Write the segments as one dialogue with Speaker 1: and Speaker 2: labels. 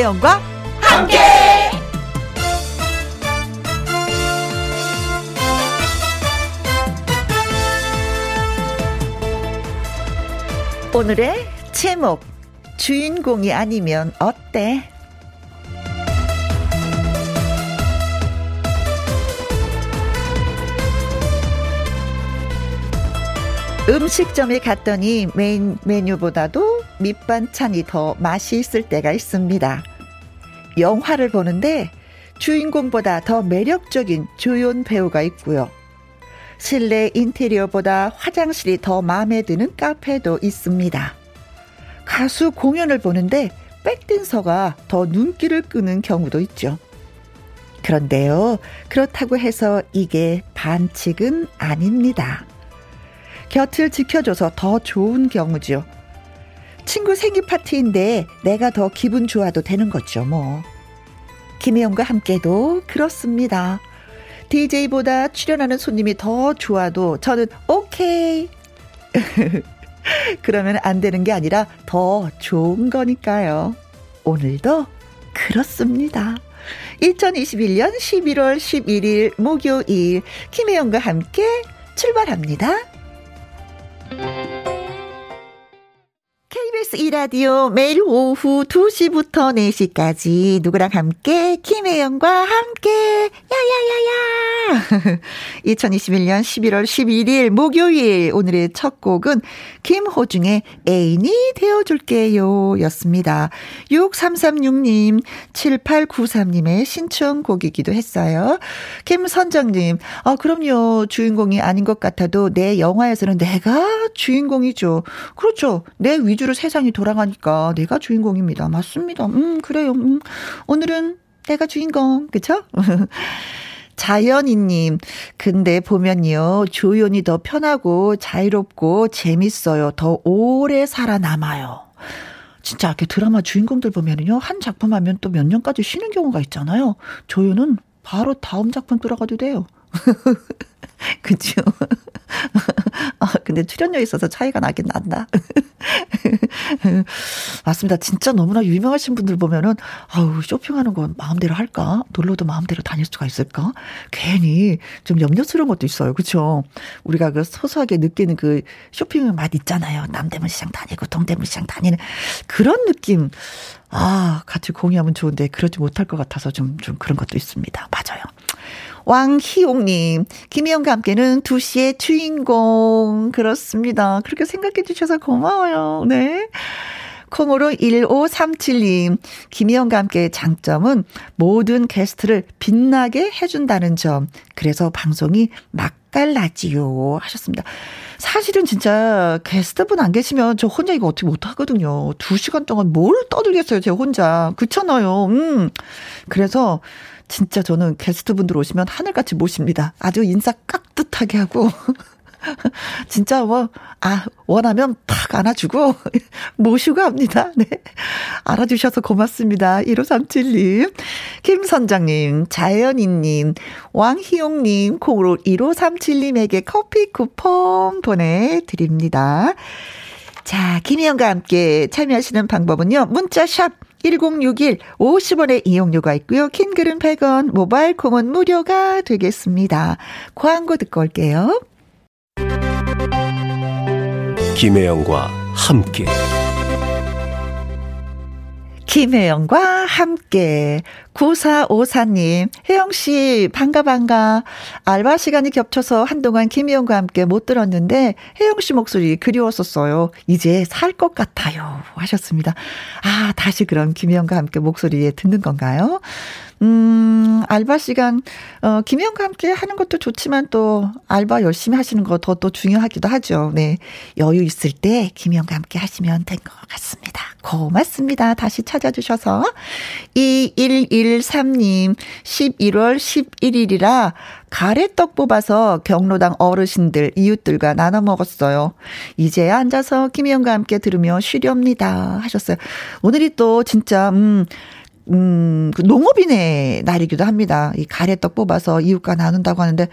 Speaker 1: 김혜영과 함께. 오늘의 제목 주인공이 아니면 어때? 음식점에 갔더니 메인 메뉴보다도 밑반찬이 더 맛이 있을 때가 있습니다. 영화를 보는데 주인공보다 더 매력적인 조연 배우가 있고요. 실내 인테리어보다 화장실이 더 마음에 드는 카페도 있습니다. 가수 공연을 보는데 백댄서가 더 눈길을 끄는 경우도 있죠. 그런데요, 그렇다고 해서 이게 반칙은 아닙니다. 곁을 지켜줘서 더 좋은 경우죠. 친구 생일 파티인데 내가 더 기분 좋아도 되는 거죠, 뭐. 김혜영과 함께도 그렇습니다. DJ보다 출연하는 손님이 더 좋아도 저는 오케이. 그러면 안 되는 게 아니라 더 좋은 거니까요. 오늘도 그렇습니다. 2021년 11월 11일 목요일 김혜영과 함께 출발합니다. KBS 이라디오 매일 오후 2시부터 4시까지 누구랑 함께 김혜영과 함께 야야야야 2021년 11월 11일 목요일 오늘의 첫 곡은 김호중의 애인이 되어줄게요 였습니다. 6336님 7893님의 신청곡이기도 했어요. 김선정님 아 그럼요 주인공이 아닌 것 같아도 내 영화에서는 내가 주인공이죠. 그렇죠. 내 위주 위주로 세 상이 돌아가니까 내가 주인공입니다. 맞습니다. 음, 그래요. 음, 오늘은 내가 주인공. 그쵸? 자연이님, 근데 보면요, 조연이 더 편하고 자유롭고 재밌어요. 더 오래 살아남아요. 진짜 이렇게 드라마 주인공들 보면은요, 한 작품 하면 또 몇 년까지 쉬는 경우가 있잖아요. 조연은 바로 다음 작품 들어가도 돼요. 그죠? 아, 근데 출연료 있어서 차이가 나긴 난다. 맞습니다. 진짜 너무나 유명하신 분들 보면은, 아우, 쇼핑하는 건 마음대로 할까? 놀러도 마음대로 다닐 수가 있을까? 괜히 좀 염려스러운 것도 있어요. 그쵸? 우리가 그 소소하게 느끼는 그 쇼핑의 맛 있잖아요. 남대문 시장 다니고 동대문 시장 다니는 그런 느낌. 아, 같이 공유하면 좋은데 그러지 못할 것 같아서 좀, 좀 그런 것도 있습니다. 맞아요. 왕희옥님, 김희영과 함께는 2시의 주인공. 그렇습니다. 그렇게 생각해 주셔서 고마워요. 네. 콩으로 1537님, 김희영과 함께 장점은 모든 게스트를 빛나게 해준다는 점. 그래서 방송이 맛깔나지요. 하셨습니다. 사실은 진짜 게스트분 안 계시면 저 혼자 이거 어떻게 못하거든요. 두 시간 동안 뭘 떠들겠어요, 제가 혼자. 그렇잖아요. 음. 그래서 진짜 저는 게스트분들 오시면 하늘같이 모십니다. 아주 인사 깍듯하게 하고. 진짜 뭐, 아, 원하면 탁 안아주고, 모시고 합니다. 네. 알아주셔서 고맙습니다. 1537님, 김선장님, 자연이님, 왕희용님, 콩으로 1537님에게 커피 쿠폰 보내드립니다. 자, 김희영과 함께 참여하시는 방법은요, 문자샵 1061 50원의 이용료가 있고요. 킹글은 100원, 모바일 콩은 무료가 되겠습니다. 광고 듣고 올게요.
Speaker 2: 김혜영과 함께
Speaker 1: 김혜영과 함께 9454님, 혜영씨, 반가, 반가. 알바 시간이 겹쳐서 한동안 김혜영과 함께 못 들었는데, 혜영씨 목소리 그리웠었어요. 이제 살 것 같아요. 하셨습니다. 아, 다시 그럼 김혜영과 함께 목소리에 듣는 건가요? 음, 알바 시간, 어, 김혜영과 함께 하는 것도 좋지만 또, 알바 열심히 하시는 거 더 또 중요하기도 하죠. 네. 여유 있을 때 김혜영과 함께 하시면 된 것 같습니다. 고맙습니다. 다시 찾아주셔서. 2113님, 11월 11일이라 가래떡 뽑아서 경로당 어르신들, 이웃들과 나눠 먹었어요. 이제야 앉아서 김혜영과 함께 들으며 쉬렵니다. 하셨어요. 오늘이 또 진짜, 음, 음, 그 농업인의 날이기도 합니다. 이 가래떡 뽑아서 이웃과 나눈다고 하는데,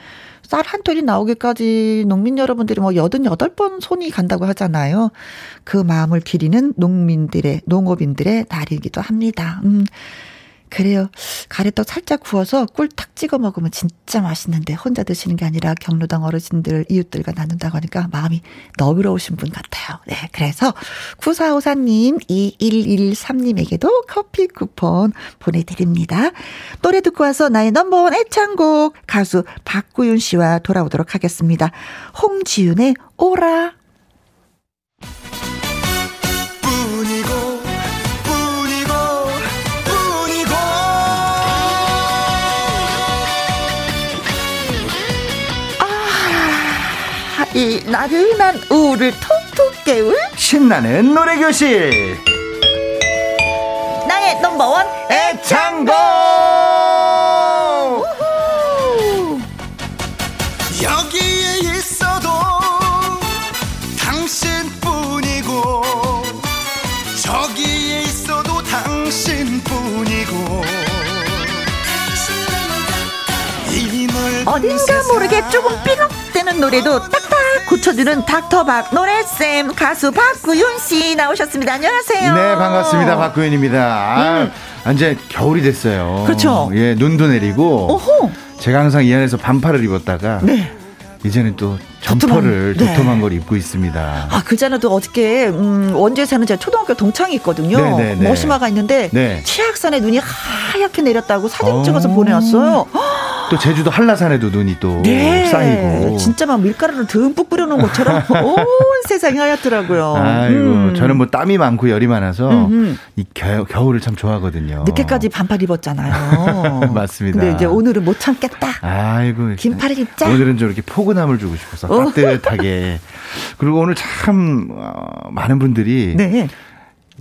Speaker 1: 쌀한 톤이 나오기까지 농민 여러분들이 뭐 여든 여덟 번 손이 간다고 하잖아요. 그 마음을 기리는 농민들의, 농업인들의 날이기도 합니다. 음. 그래요. 가래떡 살짝 구워서 꿀 탁 찍어 먹으면 진짜 맛있는데 혼자 드시는 게 아니라 경로당 어르신들, 이웃들과 나눈다고 하니까 마음이 너그러우신 분 같아요. 네. 그래서 9454님, 2113님에게도 커피 쿠폰 보내드립니다. 노래 듣고 와서 나의 넘버원 애창곡 가수 박구윤 씨와 돌아오도록 하겠습니다. 홍지윤의 오라. 이 나른한 우를 톡톡 깨울
Speaker 3: 신나는 노래교실.
Speaker 1: 나의 넘버원
Speaker 3: 애창곡! 여기에 있어도 당신뿐이고 저기에 있어도 당신뿐이고.
Speaker 1: 어딘가 모르게 조금 삐걱 대는 노래도 딱딱 고쳐주는 닥터박 노래쌤 가수 박구윤 씨 나오셨습니다. 안녕하세요.
Speaker 3: 네 반갑습니다. 박구윤입니다. 아, 음. 이제 겨울이 됐어요.
Speaker 1: 그렇죠.
Speaker 3: 예 눈도 내리고.
Speaker 1: 오호.
Speaker 3: 제가 항상 이 안에서 반팔을 입었다가 네. 이제는 또 점퍼를 도톰한, 도톰한 네. 걸 입고 있습니다.
Speaker 1: 아, 그전에도 어저께 음, 원주에 사는 제 초등학교 동창이 있거든요. 네네네. 네, 네. 머시마가 있는데 네. 치악산에 눈이 하얗게 내렸다고 사진 찍어서 보내왔어요.
Speaker 3: 또 제주도 한라산에도 눈이 또 네. 쌓이고
Speaker 1: 진짜 막 밀가루를 듬뿍 뿌려놓은 것처럼 온 세상이 하얗더라고요.
Speaker 3: 아이고 음. 저는 뭐 땀이 많고 열이 많아서 음음. 이 겨, 겨울을 참 좋아하거든요.
Speaker 1: 늦게까지 반팔 입었잖아요.
Speaker 3: 맞습니다.
Speaker 1: 근데 이제 오늘은 못 참겠다.
Speaker 3: 아이고
Speaker 1: 긴팔을 입자.
Speaker 3: 오늘은 좀 이렇게 포근함을 주고 싶어서 어. 따뜻하게. 그리고 오늘 참 어, 많은 분들이 네.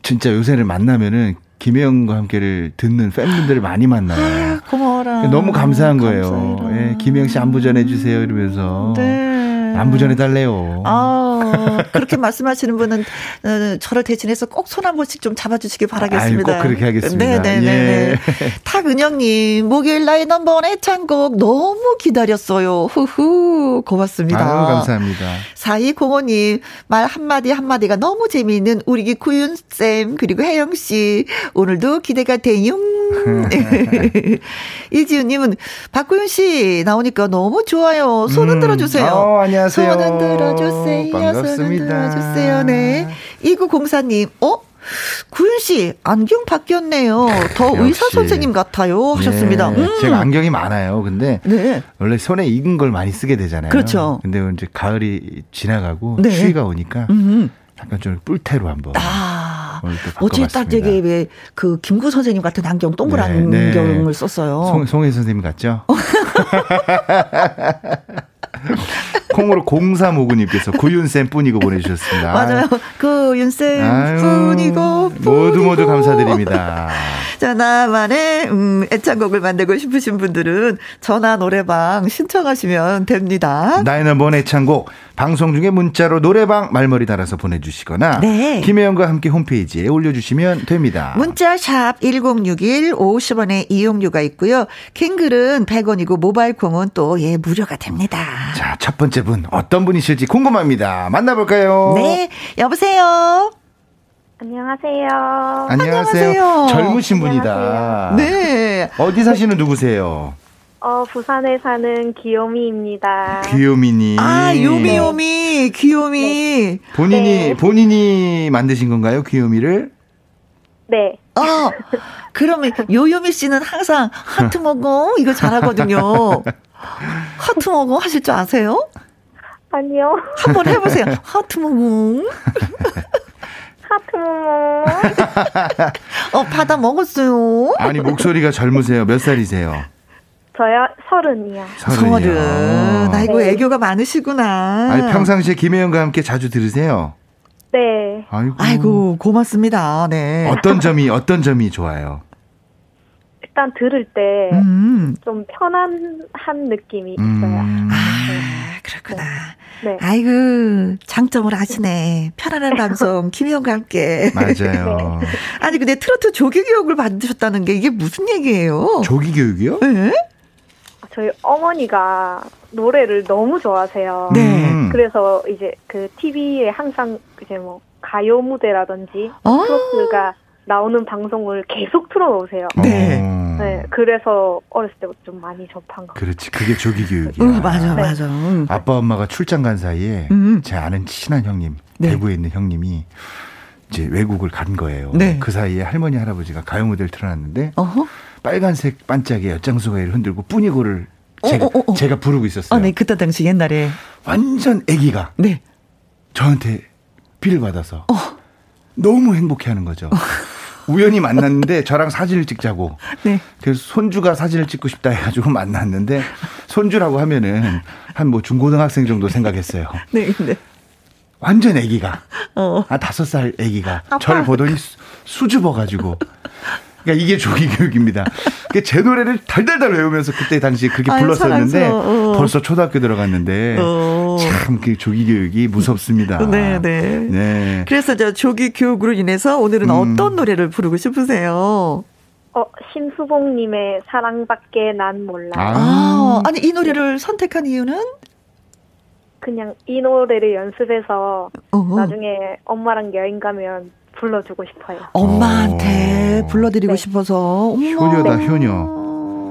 Speaker 3: 진짜 요새를 만나면은 김혜영과 함께를 듣는 팬분들을 많이 만나요.
Speaker 1: 아, 고마워라.
Speaker 3: 너무 감사한 거예요. 예, 김혜영 씨 안부 전해주세요 이러면서.
Speaker 1: 네.
Speaker 3: 안부 전해달래요.
Speaker 1: 아, 그렇게 말씀하시는 분은 어, 저를 대신해서 꼭 손 한 번씩 좀 잡아주시기 바라겠습니다.
Speaker 3: 아유, 꼭 그렇게 하겠습니다.
Speaker 1: 네네네. 예. 탁은영님, 목요일 나의 넘버원 애창곡 너무 기다렸어요. 후후, 고맙습니다.
Speaker 3: 아유, 감사합니다.
Speaker 1: 4205님, 말 한마디 한마디가 너무 재미있는 우리 구윤쌤, 그리고 혜영씨, 오늘도 기대가 돼요. 이지훈님은 박구윤씨 나오니까 너무 좋아요. 손 흔들어 음. 주세요.
Speaker 3: 어, 안녕 하세요.
Speaker 1: 손 흔들어 주세요.
Speaker 3: 반갑습니다. 손 흔들어
Speaker 1: 주세요. 네. 2904님, 어? 구윤 씨 안경 바뀌었네요. 더 의사 선생님 같아요 하셨습니다.
Speaker 3: 네, 음. 제가 안경이 많아요. 근데 네. 원래 손에 익은 걸 많이 쓰게 되잖아요.
Speaker 1: 그렇죠.
Speaker 3: 근데 이제 가을이 지나가고 네. 추위가 오니까 음. 약간 좀 뿔테로 한번.
Speaker 1: 아, 어제 딱 되게 왜 그 김구 선생님 같은 안경 동그란 네, 네. 안경을 썼어요.
Speaker 3: 송, 송혜 선생님 같죠? 콩으로 0359님께서 구윤쌤 뿐이고 보내주셨습니다.
Speaker 1: 맞아요. 구윤쌤 뿐이고,
Speaker 3: 모두 모두 감사드립니다.
Speaker 1: 자, 나만의 음, 애창곡을 만들고 싶으신 분들은 전화 노래방 신청하시면 됩니다.
Speaker 3: 나의 넘버 애창곡 방송 중에 문자로 노래방 말머리 달아서 보내주시거나 네. 김혜영과 함께 홈페이지에 올려주시면 됩니다.
Speaker 1: 문자 샵 1061 50원의 이용료가 있고요. 킹글은 100원이고 모바일 콩은 또 예 무료가 됩니다.
Speaker 3: 자, 첫 번째 분 어떤 분이실지 궁금합니다. 만나볼까요?
Speaker 1: 네, 여보세요.
Speaker 4: 안녕하세요.
Speaker 3: 안녕하세요. 안녕하세요. 젊으신 분이다.
Speaker 1: 네.
Speaker 3: 어디 사시는 누구세요?
Speaker 4: 어, 부산에 사는 귀요미입니다.
Speaker 3: 귀요미님.
Speaker 1: 아, 요미 요미, 귀요미. 네.
Speaker 3: 본인이, 네. 본인이 만드신 건가요, 귀요미를?
Speaker 4: 네.
Speaker 1: 어, 그러면 요요미 씨는 항상 하트 먹어 이거 잘하거든요. 하트 먹어 하실 줄 아세요?
Speaker 4: 아니요.
Speaker 1: 한번 해보세요. 하트 먹어.
Speaker 4: 하트 먹어.
Speaker 1: 어, 받아 먹었어요.
Speaker 3: 아니, 목소리가 젊으세요. 몇 살이세요?
Speaker 4: 저요? 서른이요.
Speaker 1: 서른. 아이고, 네. 애교가 많으시구나.
Speaker 3: 아니, 평상시에 김혜영과 함께 자주 들으세요?
Speaker 4: 네.
Speaker 1: 아이고. 아이고, 고맙습니다. 네.
Speaker 3: 어떤 점이, 어떤 점이 좋아요?
Speaker 4: 일단 들을 때좀 음. 편안한 느낌이 음. 있어요.
Speaker 1: 아, 네. 그렇구나. 네. 아이고, 장점을 아시네. 편안한 방송, 김희영과 함께.
Speaker 3: 맞아요. 네.
Speaker 1: 아니, 근데 트로트 조기 교육을 받으셨다는 게 이게 무슨 얘기예요?
Speaker 3: 조기 교육이요?
Speaker 1: 네.
Speaker 4: 저희 어머니가 노래를 너무 좋아하세요. 네. 그래서 이제 그 TV에 항상 이제 뭐 가요 무대라든지 어? 트로트가 나오는 방송을 계속 틀어놓으세요. 네. 어. 네. 그래서 어렸을 때부터 좀 많이 접한 거.
Speaker 3: 그렇지. 그게 조기 교육이야.
Speaker 1: 응, 맞아, 네. 맞아.
Speaker 3: 응. 아빠 엄마가 출장 간 사이에 음. 제 아는 친한 형님, 네. 대구에 있는 형님이 이제 외국을 간 거예요. 네. 그 사이에 할머니 할아버지가 가요 무대를 틀어놨는데 어허? 빨간색 반짝의 엿장수가를 흔들고 뿌니고를 어, 제가, 어, 어, 어, 제가 부르고 있었어요.
Speaker 1: 아, 네, 그때 당시 옛날에
Speaker 3: 완전 아기가 네. 저한테 비를 받아서 어. 너무 행복해하는 거죠. 우연히 만났는데 저랑 사진을 찍자고. 네. 그래서 손주가 사진을 찍고 싶다 해가지고 만났는데 손주라고 하면은 한 뭐 중고등학생 정도 생각했어요. 네, 네. 완전 아기가 어. 한 다섯 살 아기가 절 보더니 수줍어가지고 그러니까 이게 조기 교육입니다. 제 노래를 달달달 외우면서 그때 당시에 그렇게 불렀었는데 어. 벌써 초등학교 들어갔는데 어. 참그 조기 교육이 무섭습니다.
Speaker 1: 네, 네. 네. 그래서 저 조기 교육으로 인해서 오늘은 음. 어떤 노래를 부르고 싶으세요?
Speaker 4: 어, 심수봉님의 사랑밖에 난 몰라. 아.
Speaker 1: 아, 아니 이 노래를 선택한 이유는?
Speaker 4: 그냥 이 노래를 연습해서 어허. 나중에 엄마랑 여행 가면 불러주고 싶어요.
Speaker 1: 엄마한테 어. 불러드리고 네. 싶어서.
Speaker 3: 효녀다 네. 효녀.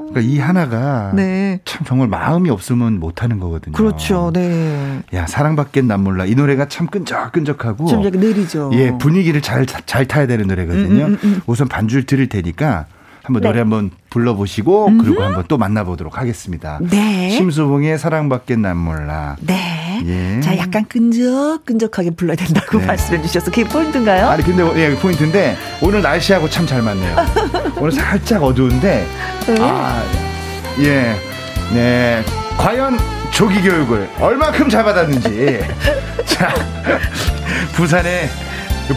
Speaker 3: 그러니까 이 하나가 네. 참 정말 마음이 없으면 못 하는 거거든요.
Speaker 1: 그렇죠. 네.
Speaker 3: 야 사랑받겠 난 몰라 이 노래가 참 끈적끈적하고
Speaker 1: 좀 약간 느리죠.
Speaker 3: 예 분위기를 잘 잘 타야 되는 노래거든요. 음, 음, 음. 우선 반주를 들을 테니까 한번 네. 노래 한번 불러보시고 음 그리고 한번 또 만나보도록 하겠습니다. 네. 심수봉의 사랑받겠 난 몰라.
Speaker 1: 네. 예. 자 약간 끈적끈적하게 불러야 된다고 네. 말씀해 주셔서 그게 포인트인가요?
Speaker 3: 아니 근데 예 포인트인데 오늘 날씨하고 참 잘 맞네요. 오늘 살짝 어두운데 네. 아 예. 네. 과연 조기 교육을 얼마큼 잘 받았는지. 자, 부산에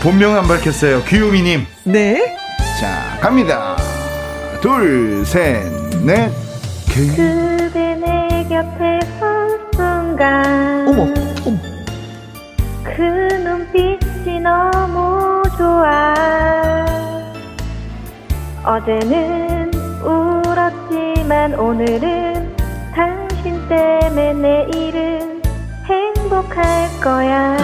Speaker 3: 본명 안 밝혔어요. 귀요미님.
Speaker 1: 네.
Speaker 3: 자, 갑니다. 둘, 셋, 넷.
Speaker 4: 그대 내 곁에 선 순간. 어머, 어머. 그 눈빛이 너무 좋아. 어제는 울었지만 오늘은 당신 때문에 내일은 행복할 거야.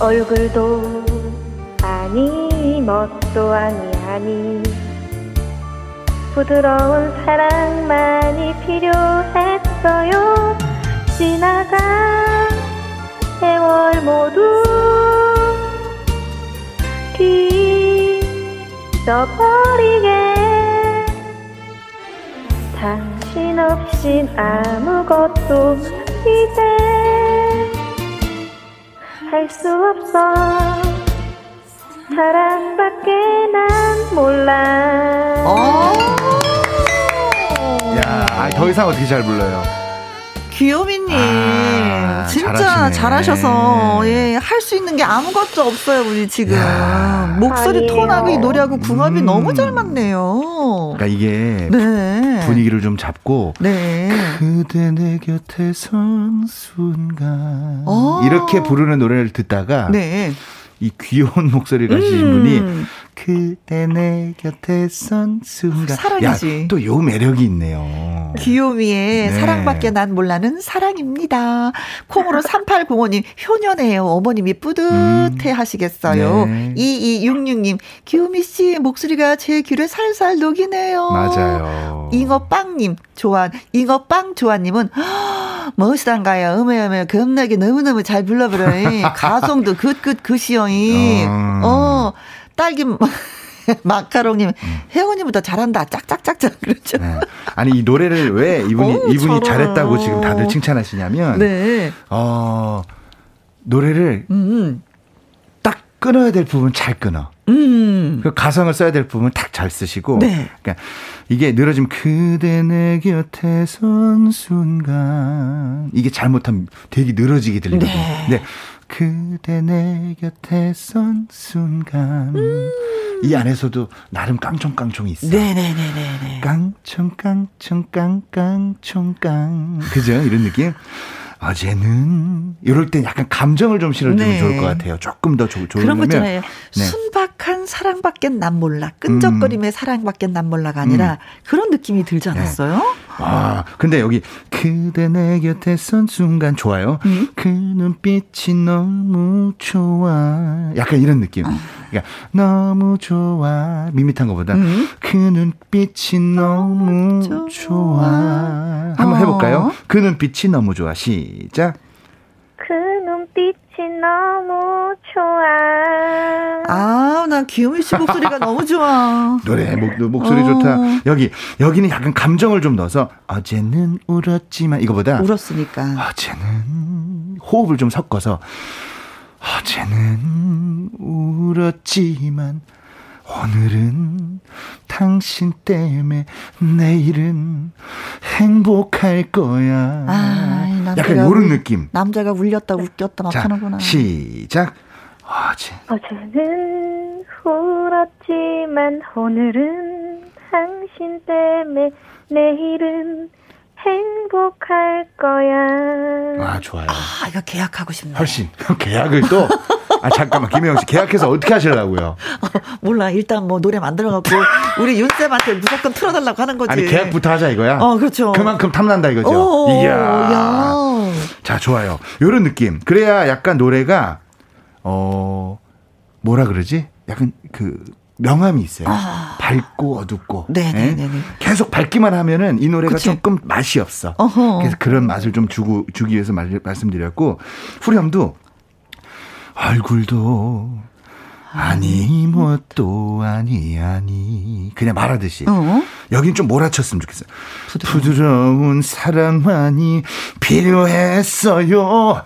Speaker 4: 얼굴도 아니 멋도 아니 아니 부드러운 사랑만이 필요했어요. 지나간 세월 모두 잊어버리게. 당신 없인 아무것도 이제 할 수 없어 사랑밖에 난 몰라. 어.
Speaker 3: 야, 더 이상 어떻게 잘 불러요?
Speaker 1: 귀요미님 아, 진짜 잘하시네. 잘하셔서 예, 할 수 있는 게 아무것도 없어요 우리 지금 야. 목소리. 톤하고 노래하고 궁합이 음. 너무 잘 맞네요.
Speaker 3: 그러니까 이게 네. 분위기를 좀 잡고 네. 그대 내 곁에 선 순간 어. 이렇게 부르는 노래를 듣다가 네. 이 귀여운 목소리 가지신 음. 분이 그대 내 곁에 선 순간 사랑이지. 또요 매력이 있네요.
Speaker 1: 귀요미의 네. 사랑밖에 난 몰라는 사랑입니다. 콩으로 3805님 효녀네요. 어머님이 뿌듯해 음. 하시겠어요. 네. 2266님 귀요미 씨 목소리가 제 귀를 살살 녹이네요.
Speaker 3: 맞아요.
Speaker 1: 잉어빵님 조한 잉어빵 조한님은 멋있단가요. 어메어메 겁나게 너무너무 잘 불러버려요. 가성도 긋긋 긋이요. 어. 어 딸기 마카롱님 음. 혜원님보다 잘한다 짝짝짝짝 그렇죠. 네.
Speaker 3: 아니 이 노래를 왜 이분이 오, 이분이 잘했다고 지금 다들 칭찬하시냐면 네. 어 노래를 음. 음. 딱 끊어야 될 부분 잘 끊어. 음. 그 가성을 써야 될 부분 딱잘 쓰시고. 네. 그러니까 이게 늘어지면 그대 내 곁에 선 순간 이게 잘못하면 되게 늘어지게 들리거든요. 네. 네. 그대 내 곁에 선 순간 음. 이 안에서도 나름 깡총깡총이 있어.
Speaker 1: 네네네네.
Speaker 3: 깡총깡총 깡깡총깡 그죠? 이런 느낌. 어제는 이럴 때 약간 감정을 좀 실어주면 네. 좋을 것 같아요. 조금 더 좋, 좋으면.
Speaker 1: 그런 거 있잖아요. 네. 순박한 사랑밖에 난 몰라. 끈적거림의 음. 사랑밖에 난 몰라가 아니라 음. 그런 느낌이 들지 네. 않았어요? 네.
Speaker 3: 아, 근데 여기 그대 내 곁에 선 순간 좋아요. 음? 그 눈빛이 너무 좋아. 약간 이런 느낌. 어. 그러니까 너무 좋아. 밋밋한 것보다 음? 그 눈빛이 너무 좋아. 좋아. 한번 해볼까요? 어. 그 눈빛이 너무 좋아. 시 작.
Speaker 4: 그 눈빛이 너무 좋아.
Speaker 1: 아, 나 귀요미 씨 목소리가 너무 좋아.
Speaker 3: 노래 목, 목소리 어. 좋다. 여기 여기는 약간 감정을 좀 넣어서 어제는 울었지만 이거보다
Speaker 1: 울었으니까.
Speaker 3: 어제는 호흡을 좀 섞어서 어제는 울었지만 오늘은 당신 때문에 내일은 행복할 거야. 아, 약간 이런 느낌.
Speaker 1: 남자가 울렸다 웃겼다 막 자, 하는구나.
Speaker 3: 시작.
Speaker 4: 어제. 어제는 울었지만 오늘은 당신 때문에 내일은 행복할 거야.
Speaker 3: 아, 좋아요.
Speaker 1: 아, 이거 계약하고 싶네.
Speaker 3: 훨씬. 계약을 또. 아, 잠깐만, 김혜영 씨. 계약해서 어떻게 하시려고요? 어,
Speaker 1: 몰라. 일단 뭐 노래 만들어갖고, 우리 윤쌤한테 무조건 틀어달라고 하는 거지.
Speaker 3: 아니, 계약부터 하자 이거야?
Speaker 1: 어, 그렇죠.
Speaker 3: 그만큼 탐난다 이거죠? 오, 이야. 야. 자, 좋아요. 요런 느낌. 그래야 약간 노래가, 어, 뭐라 그러지? 약간 그, 명암이 있어요. 아. 밝고 어둡고. 네, 네, 네, 네. 계속 밝기만 하면은 이 노래가 그치? 조금 맛이 없어. 어허. 그래서 그런 맛을 좀 주고 주기 위해서 말, 말씀드렸고 후렴도 얼굴도 아니 뭣도 아니 아니 그냥 말하듯이 어? 여긴 좀 몰아쳤으면 좋겠어요. 부드러운, 부드러운 사랑만이 필요했어요.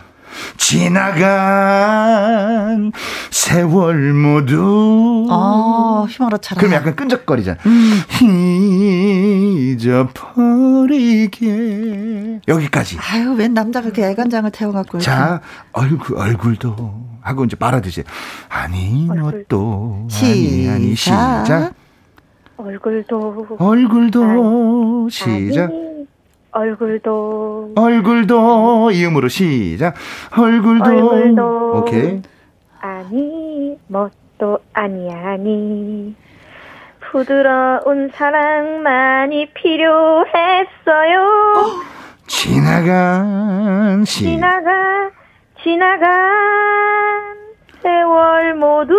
Speaker 3: 지나간 세월 모두.
Speaker 1: 아, 휘몰아쳐라.
Speaker 3: 그럼 약간 끈적거리잖아. 음. 잊어버리게. 여기까지.
Speaker 1: 아유, 웬 남자가 그 애간장을 태워갖고.
Speaker 3: 자, 얼굴, 얼굴도. 하고 이제 말하듯이. 아니, 너또. 아니, 아니, 시작.
Speaker 4: 얼굴도.
Speaker 3: 얼굴도. 시작.
Speaker 4: 아니. 얼굴도.
Speaker 3: 얼굴도. 이음으로 시작. 얼굴도. 얼굴도. 오케이.
Speaker 4: 아니 뭣도 아니 아니. 부드러운 사랑만이 필요했어요. 어?
Speaker 3: 지나간 시.
Speaker 4: 지나가 지나간 세월 모두.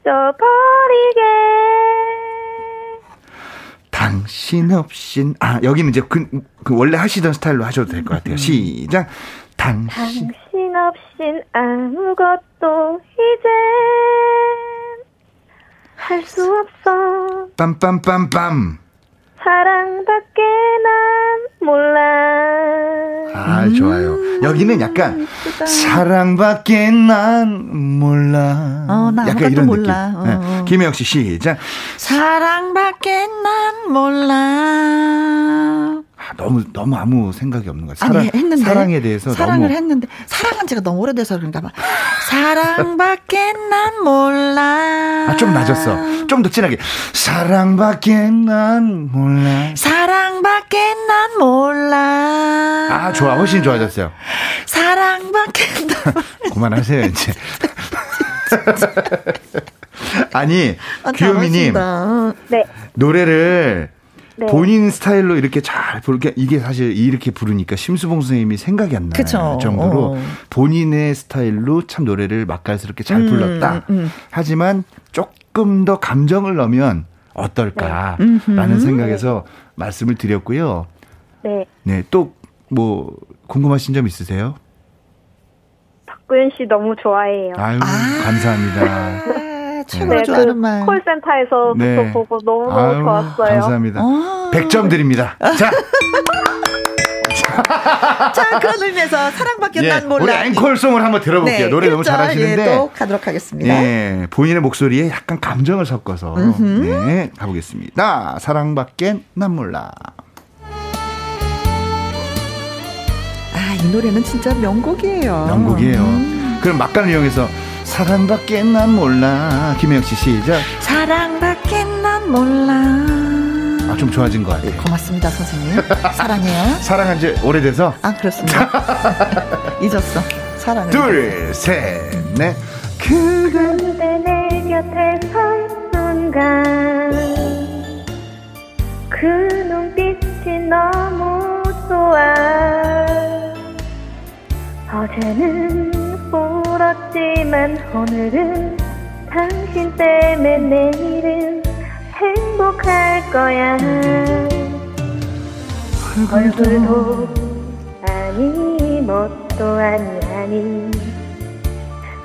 Speaker 4: 잊어버리게
Speaker 3: 당신 없인 아 여기는 이제 그, 그 원래 하시던 스타일로 하셔도 될 것 같아요. 음. 시작. 당신
Speaker 4: 당신 없인 아무것도 이제 할 수 없어.
Speaker 3: 빰빰빰빰.
Speaker 4: 사랑밖에 난 몰라.
Speaker 3: 아, 좋아요. 여기는 약간 음, 사랑밖에 난 몰라.
Speaker 1: 어, 나 약간 이런 몰라. 느낌. 어, 네.
Speaker 3: 어. 김혜영 씨 시작.
Speaker 1: 사랑밖에 난 몰라.
Speaker 3: 아, 너무 너무 아무 생각이 없는 거야. 사랑, 아니, 했는데 사랑에 대해서
Speaker 1: 사랑을
Speaker 3: 너무...
Speaker 1: 했는데 사랑한 지가 너무 오래돼서 그런가 봐. 사랑밖에 난 몰라.
Speaker 3: 아, 좀 낮았어. 좀 더 진하게. 사랑밖에 난 몰라.
Speaker 1: 사랑밖에 난 몰라.
Speaker 3: 아, 좋아. 훨씬 좋아졌어요.
Speaker 1: 사랑밖에 난
Speaker 3: 그만하세요, 이제. 아니, 아, 귀요미님. 네. 노래를 네. 본인 스타일로 이렇게 잘 부르게 이게 사실 이렇게 부르니까 심수봉 선생님이 생각이 안 나요. 정도로 어. 본인의 스타일로 참 노래를 맛깔스럽게 잘 음, 불렀다. 음, 음. 하지만 조금 더 감정을 넣으면 어떨까라는 네. 생각에서 말씀을 드렸고요.
Speaker 4: 네.
Speaker 3: 네. 또 뭐 궁금하신 점 있으세요?
Speaker 4: 박구현 씨 너무 좋아해요.
Speaker 3: 아유, 아~ 감사합니다.
Speaker 1: 최고로 네, 좋아하는 그 말.
Speaker 4: 콜센터에서부터 네. 보고 너무 아유, 좋았어요.
Speaker 3: 감사합니다. 어. 100점 드립니다. 자.
Speaker 1: 자, 그런 의미에서 사랑밖에 예, 난 몰라.
Speaker 3: 우리 앵콜송을 한번 들어볼게요. 네, 노래 너무 잘하시는데.
Speaker 1: 예, 또 가도록 하겠습니다.
Speaker 3: 예, 본인의 목소리에 약간 감정을 섞어서 네, 가보겠습니다. 사랑밖에 난 몰라.
Speaker 1: 아, 이 노래는 진짜 명곡이에요.
Speaker 3: 명곡이에요. 음. 그럼 막간을 이용해서 사랑밖에 난 몰라. 김혜영 씨 시작.
Speaker 1: 사랑밖에 난 몰라.
Speaker 3: 아, 좀 좋아진 것 같아요.
Speaker 1: 고맙습니다, 선생님. 사랑해요.
Speaker 3: 사랑한 지 오래돼서?
Speaker 1: 아, 그렇습니다. 잊었어. 사랑해.
Speaker 3: 둘, 셋, 넷.
Speaker 4: 그대 내 곁에 선 순간 그 눈빛이 너무 좋아 어제는 울었지만 오늘은 당신 때문에 내일은 행복할 거야. 얼굴도 아니 멋도 아니 아니.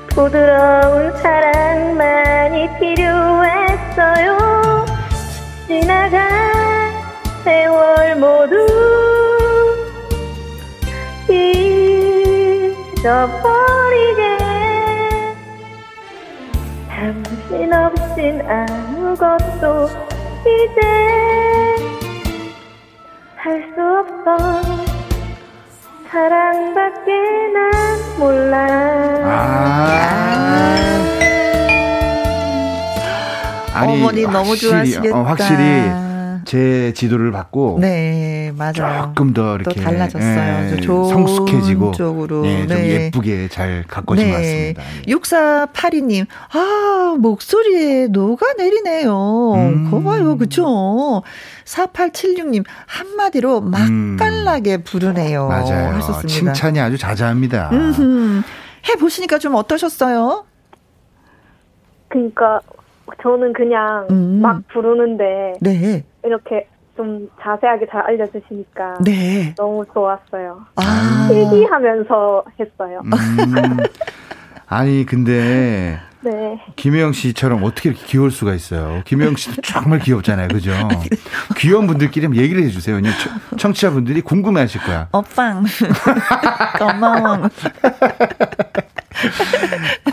Speaker 4: 부드러운 사랑만이 필요했어요. 지나간 세월 모두 잊어버리게 당신 없인 아무것도 이제 할 수 없어 사랑밖에 난 몰라 아.
Speaker 1: 아니, 어머니 너무 좋아하시겠다.
Speaker 3: 어, 확실히 제 지도를 받고 네 맞아요 조금 더 이렇게
Speaker 1: 달라졌어요 예,
Speaker 3: 성숙해지고
Speaker 1: 쪽으로
Speaker 3: 예, 좀 네. 예쁘게 잘 가꿔진 네. 것 같습니다.
Speaker 1: 6482님 아 목소리에 녹아 내리네요. 음. 고마요 그쵸? 4876님 한마디로 맛깔나게 음. 부르네요.
Speaker 3: 맞아요. 하셨습니다. 칭찬이 아주 자자합니다.
Speaker 1: 해 보시니까 좀 어떠셨어요?
Speaker 4: 그러니까 저는 그냥 음. 막 부르는데 네. 이렇게 좀 자세하게 잘 알려주시니까 네. 너무 좋았어요. 아. 필기하면서 했어요. 음.
Speaker 3: 아니 근데 네. 김혜영 씨처럼 어떻게 이렇게 귀여울 수가 있어요. 김혜영 씨도 정말 귀엽잖아요. 그죠? 귀여운 분들끼리 얘기를 해주세요. 왜냐면 청취자분들이 궁금해 하실 거야.
Speaker 1: 오빵. 고마워.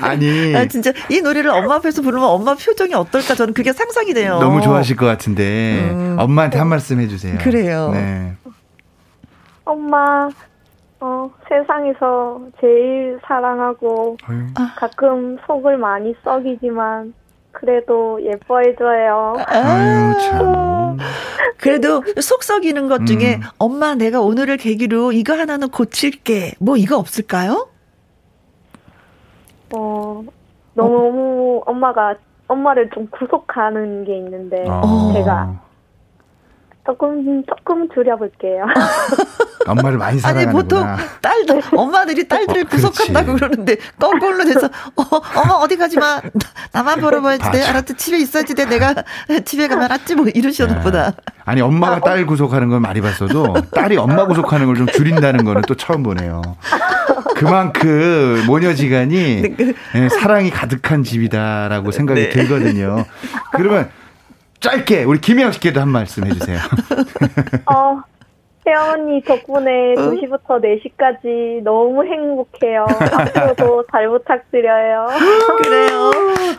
Speaker 3: 아니.
Speaker 1: 아, 진짜 이 노래를 엄마 앞에서 부르면 엄마 표정이 어떨까 저는 그게 상상이 돼요.
Speaker 3: 너무 좋아하실 것 같은데 음. 엄마한테 한 말씀 해주세요.
Speaker 1: 그래요. 네.
Speaker 4: 엄마 어, 세상에서 제일 사랑하고 아유. 가끔 속을 많이 썩이지만 그래도 예뻐해줘요. 아유,
Speaker 1: 참. 그래도 속 썩이는 것 중에 음. 엄마 내가 오늘을 계기로 이거 하나는 고칠게. 뭐 이거 없을까요?
Speaker 4: 어, 너무 어? 엄마가 엄마를 좀 구속하는 게 있는데 어. 제가 조금 조금 줄여볼게요.
Speaker 3: 엄마를 많이 사랑하는구나.
Speaker 1: 아니 보통 딸들 엄마들이 딸들을 어, 구속한다고 그러는데 거꾸로 돼서 어, 엄마 어디 가지 마 나만 벌어봐야지 돼 알았지 집에 있어야지 돼 내가 집에 가면 알았지 뭐 이러시나 보다.
Speaker 3: 아니 엄마가 딸 구속하는 걸 많이 봤어도 딸이 엄마 구속하는 걸 좀 줄인다는 거는 또 처음 보네요. 그만큼 모녀지간이 네, 그... 네, 사랑이 가득한 집이다라고 생각이 네. 들거든요. 그러면 짧게 우리 김혜영 씨께도 한 말씀 해주세요.
Speaker 4: 어, 혜영 언니 덕분에 어? 2시부터 4시까지 너무 행복해요. 앞으로도 잘 부탁드려요.
Speaker 1: 그래요.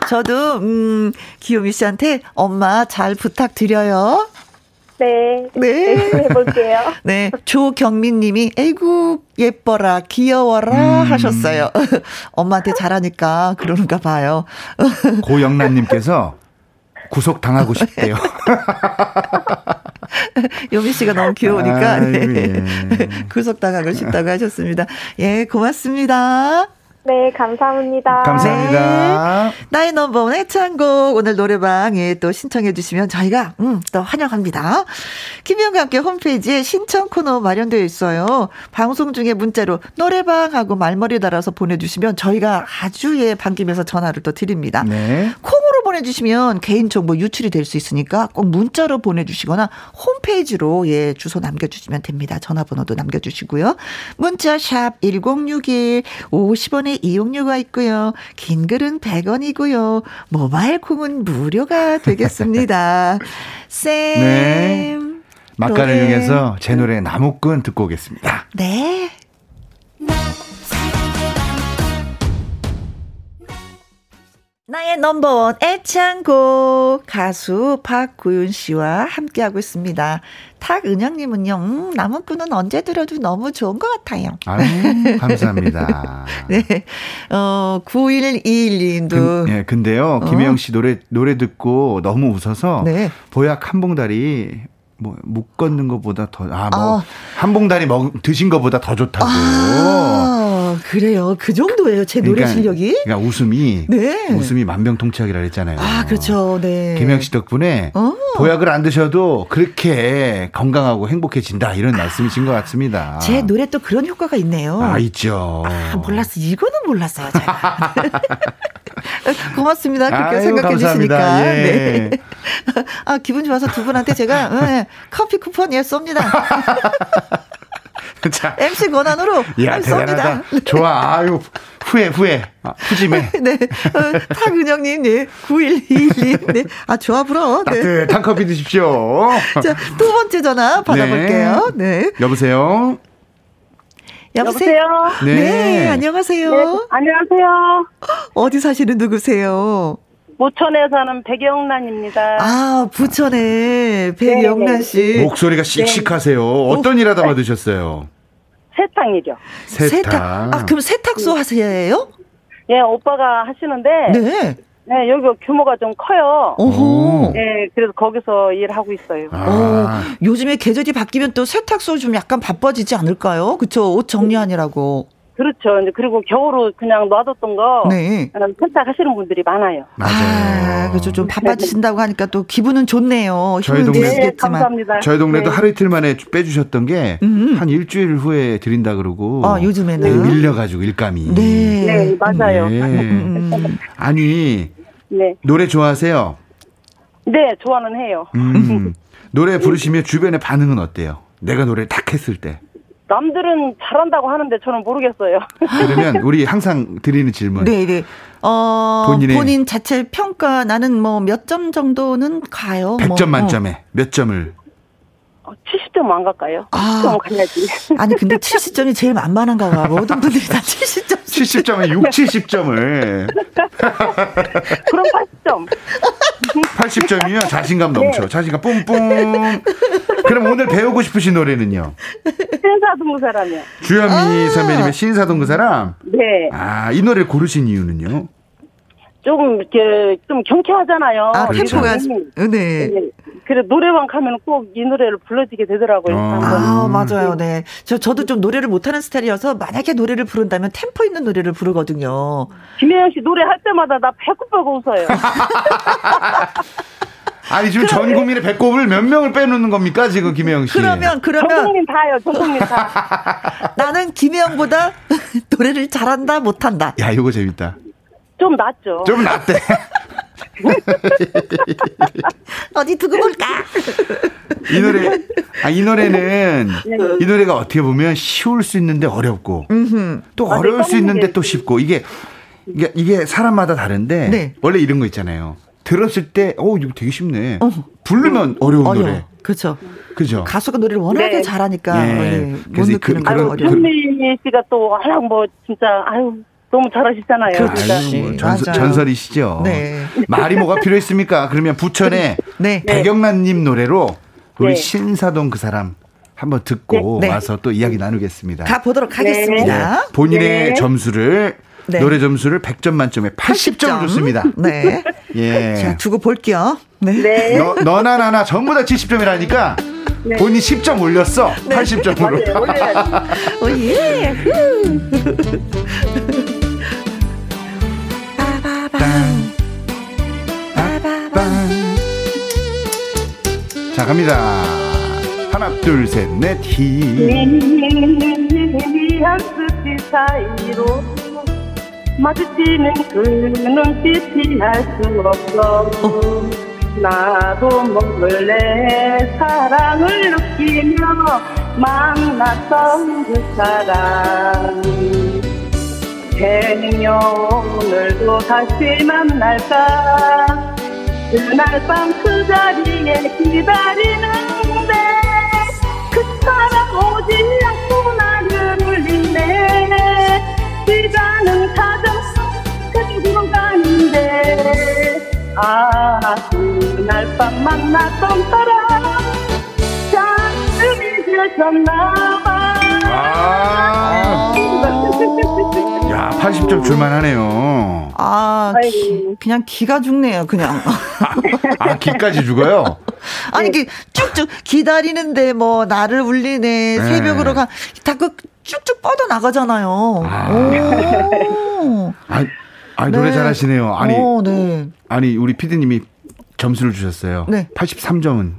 Speaker 1: 저도 음, 기요미 씨한테 엄마 잘 부탁드려요.
Speaker 4: 네. 네. 해볼게요.
Speaker 1: 네. 조경민 님이, 에이구, 예뻐라, 귀여워라 음. 하셨어요. 엄마한테 잘하니까 그러는가 봐요.
Speaker 3: 고영란 님께서 구속 당하고 싶대요.
Speaker 1: 요미 씨가 너무 귀여우니까 네. 예. 구속 당하고 싶다고 하셨습니다. 예, 고맙습니다.
Speaker 4: 네, 감사합니다.
Speaker 3: 감사합니다. 네.
Speaker 1: 나의 넘버원 애창곡 오늘 노래방에 또 신청해 주시면 저희가 음, 또 환영합니다. 김희영과 함께 홈페이지에 신청 코너 마련되어 있어요. 방송 중에 문자로 노래방하고 말머리 달아서 보내주시면 저희가 아주 예 반김에서 전화를 또 드립니다. 네. 콩으로 보내주시면 개인정보 유출이 될 수 있으니까 꼭 문자로 보내주시거나 홈페이지로 예 주소 남겨주시면 됩니다. 전화번호도 남겨주시고요. 문자 샵 1061, 50원의 이용료가 있고요. 긴 글은 100원이고요. 모바일 콩은 무료가 되겠습니다. 쌤. 네.
Speaker 3: 막간을 이용해서 제 노래 나무꾼 듣고 오겠습니다.
Speaker 1: 네. 나의 넘버원 애창곡 가수 박구윤 씨와 함께하고 있습니다. 탁은영님은요, 음, 나무꾼은 언제 들어도 너무 좋은 것 같아요.
Speaker 3: 아유, 감사합니다.
Speaker 1: 네. 어, 9121님도. 그,
Speaker 3: 네, 근데요, 어. 김혜영 씨 노래, 노래 듣고 너무 웃어서. 네. 보약 한 봉다리 뭐못 걷는 것보다 더 아 뭐 한 봉다리 먹 드신 것보다 더 좋다고. 아,
Speaker 1: 그래요. 그 정도예요. 제 노래 그러니까, 실력이.
Speaker 3: 그러니까 웃음이 네. 웃음이 만병통치약이라 그랬잖아요.
Speaker 1: 아, 그렇죠. 네.
Speaker 3: 김영 씨 덕분에 어. 보약을 안 드셔도 그렇게 건강하고 행복해진다 이런 말씀이신 것 같습니다.
Speaker 1: 제 노래 또 그런 효과가 있네요.
Speaker 3: 아, 있죠.
Speaker 1: 아, 몰랐어. 이거는 몰랐어요. 제가. 고맙습니다. 그렇게 아유, 생각해 주시니까. 예. 네. 아, 기분 좋아서 두 분한테 제가 네, 커피 쿠폰 예 쏩니다. 자, MC 권한으로 야, 쏩니다.
Speaker 3: 좋아. 아유, 후회, 후회. 아, 푸짐해.
Speaker 1: 네. 어, 타근영님, 네. 9121님, 네. 아, 좋아, 불어.
Speaker 3: 네. 따뜻한 커피 드십시오.
Speaker 1: 자, 두 번째 전화 받아볼게요. 네. 네.
Speaker 3: 여보세요?
Speaker 5: 여보세요?
Speaker 1: 네. 네. 안녕하세요. 네,
Speaker 5: 안녕하세요.
Speaker 1: 어디 사시는 누구세요?
Speaker 5: 부천에 사는 백영란입니다.
Speaker 1: 아, 부천에 백영란 씨.
Speaker 3: 목소리가 씩씩하세요. 네. 어떤 일 하다 받으셨어요?
Speaker 5: 세탁이죠.
Speaker 3: 세탁. 세탁.
Speaker 1: 아, 그럼 세탁소 하세요?
Speaker 5: 예, 오빠가 하시는데. 네. 네, 여기 규모가 좀 커요. 오호. 네, 그래서 거기서 일하고 있어요. 아.
Speaker 1: 어, 요즘에 계절이 바뀌면 또 세탁소 좀 약간 바빠지지 않을까요? 그쵸? 옷 정리하느라고.
Speaker 5: 그렇죠. 이제 그리고 겨울로 그냥 놔뒀던 거 네. 세탁하시는 분들이 많아요.
Speaker 3: 맞아요. 아,
Speaker 1: 그렇죠. 좀 바빠지신다고 하니까 또 기분은 좋네요. 저희 동네 네, 감사합니다.
Speaker 3: 저희 동네도 네. 하루 이틀 만에 빼주셨던 게한 음. 일주일 후에 드린다 그러고.
Speaker 1: 아, 요즘에는
Speaker 3: 네, 밀려가지고 일감이.
Speaker 5: 네, 네 맞아요. 네. 음.
Speaker 3: 아니 네. 노래 좋아하세요?
Speaker 5: 네, 좋아는 해요.
Speaker 3: 음. 노래 부르시면 주변의 반응은 어때요? 내가 노래 딱 했을 때.
Speaker 5: 남들은 잘한다고 하는데 저는 모르겠어요.
Speaker 3: 그러면 우리 항상 드리는 질문.
Speaker 1: 네, 네. 어, 본인의 본인 자체 평가 나는 뭐 몇 점 정도는 가요.
Speaker 3: 100점 뭐. 만점에 어. 몇 점을?
Speaker 5: 70점 어, 안 갈까요? 아, 70점 가야지.
Speaker 1: 아니 근데 70점이 제일 만만한가 봐. 모든 분들이 다 70점.
Speaker 3: 70점에 6, 70점을.
Speaker 5: 그럼 80점.
Speaker 3: 80점이면 자신감 넘쳐. 네. 자신감 뿜뿜. 그럼 오늘 배우고 싶으신 노래는요?
Speaker 5: 신사동 그 사람이요.
Speaker 3: 주현미 아~ 선배님의 신사동 그 사람?
Speaker 5: 네.
Speaker 3: 아, 이 노래를 고르신 이유는요?
Speaker 5: 조금 이렇게 좀 경쾌하잖아요.
Speaker 1: 아, 템포가 네. 네.
Speaker 5: 그래 노래방 가면 꼭 이 노래를 불러지게 되더라고요.
Speaker 1: 아, 아 맞아요. 네. 저 저도 좀 노래를 못하는 스타일이어서 만약에 노래를 부른다면 템포 있는 노래를 부르거든요.
Speaker 5: 김혜영 씨 노래 할 때마다 나 배꼽 뼈고 웃어요.
Speaker 3: 아니 지금 전 국민의 배꼽을 몇 명을 빼놓는 겁니까 지금 김혜영 씨?
Speaker 1: 그러면 그러면 전
Speaker 5: 국민 다요. 전 국민 다.
Speaker 1: 나는 김혜영보다 노래를 잘한다 못한다.
Speaker 3: 야 이거 재밌다.
Speaker 5: 좀 낫죠.
Speaker 3: 좀 낫대.
Speaker 1: 어디 두고 볼까?
Speaker 3: 이 노래, 아, 이 노래는, 네. 이 노래가 어떻게 보면 쉬울 수 있는데 어렵고, 음흠. 또 어려울 수 있는데 또 쉽고, 이게, 이게, 이게 사람마다 다른데, 네. 원래 이런 거 있잖아요. 들었을 때, 어, 이거 되게 쉽네. 어. 부르면 어려운 어려워. 노래.
Speaker 1: 그렇죠.
Speaker 3: 그죠.
Speaker 1: 가수가 노래를 워낙에 네. 잘하니까. 예. 네. 그래서 그,
Speaker 5: 그, 아유, 현미 씨가 또, 아유, 뭐, 진짜, 아유, 너무 잘하시잖아요.
Speaker 3: 그렇지. 뭐 전설, 전설이시죠. 네. 말이 뭐가 필요했습니까? 그러면 부천에 네. 백영란님 노래로 우리 네. 신사동 그 사람 한번 듣고 네. 네. 와서 또 이야기 나누겠습니다.
Speaker 1: 가 보도록 하겠습니다.
Speaker 3: 네. 본인의 네. 점수를 노래 점수를 100점 만점에 80점, 80점. 줬습니다.
Speaker 1: 네. 예. 자, 두고 볼게요. 네.
Speaker 3: 너, 너나 나나 전부 다 70점이라니까 네. 본인 10점 올렸어. 네. 80점으로.
Speaker 1: 오, 예.
Speaker 3: 자 갑니다 하나 둘 셋 넷 히.
Speaker 5: 한스치 사이로 마주치는 그 눈빛이 할수 없어 나도 몰래 사랑을 느끼며 만났던 그 사람 행여 오늘도 다시 만날까 그날 밤 그 자리에 기다리는데 그 사람 오지 않고 나를 울리네. 시간은 자전거 그리고 가는데 아 그날 밤 만났던 사람. 참 잊어졌나봐. 아~
Speaker 3: 야, 80점 줄만 하네요.
Speaker 1: 아, 기, 그냥 기가 죽네요, 그냥.
Speaker 3: 아, 기까지 죽어요?
Speaker 1: 아니, 네. 쭉쭉 기다리는데 뭐, 나를 울리네, 네. 새벽으로 가, 다 그, 쭉쭉 뻗어 나가잖아요. 아.
Speaker 3: 아, 아 노래 네. 잘하시네요. 아니, 오, 네. 아니, 우리 피디님이 점수를 주셨어요. 네. 83점은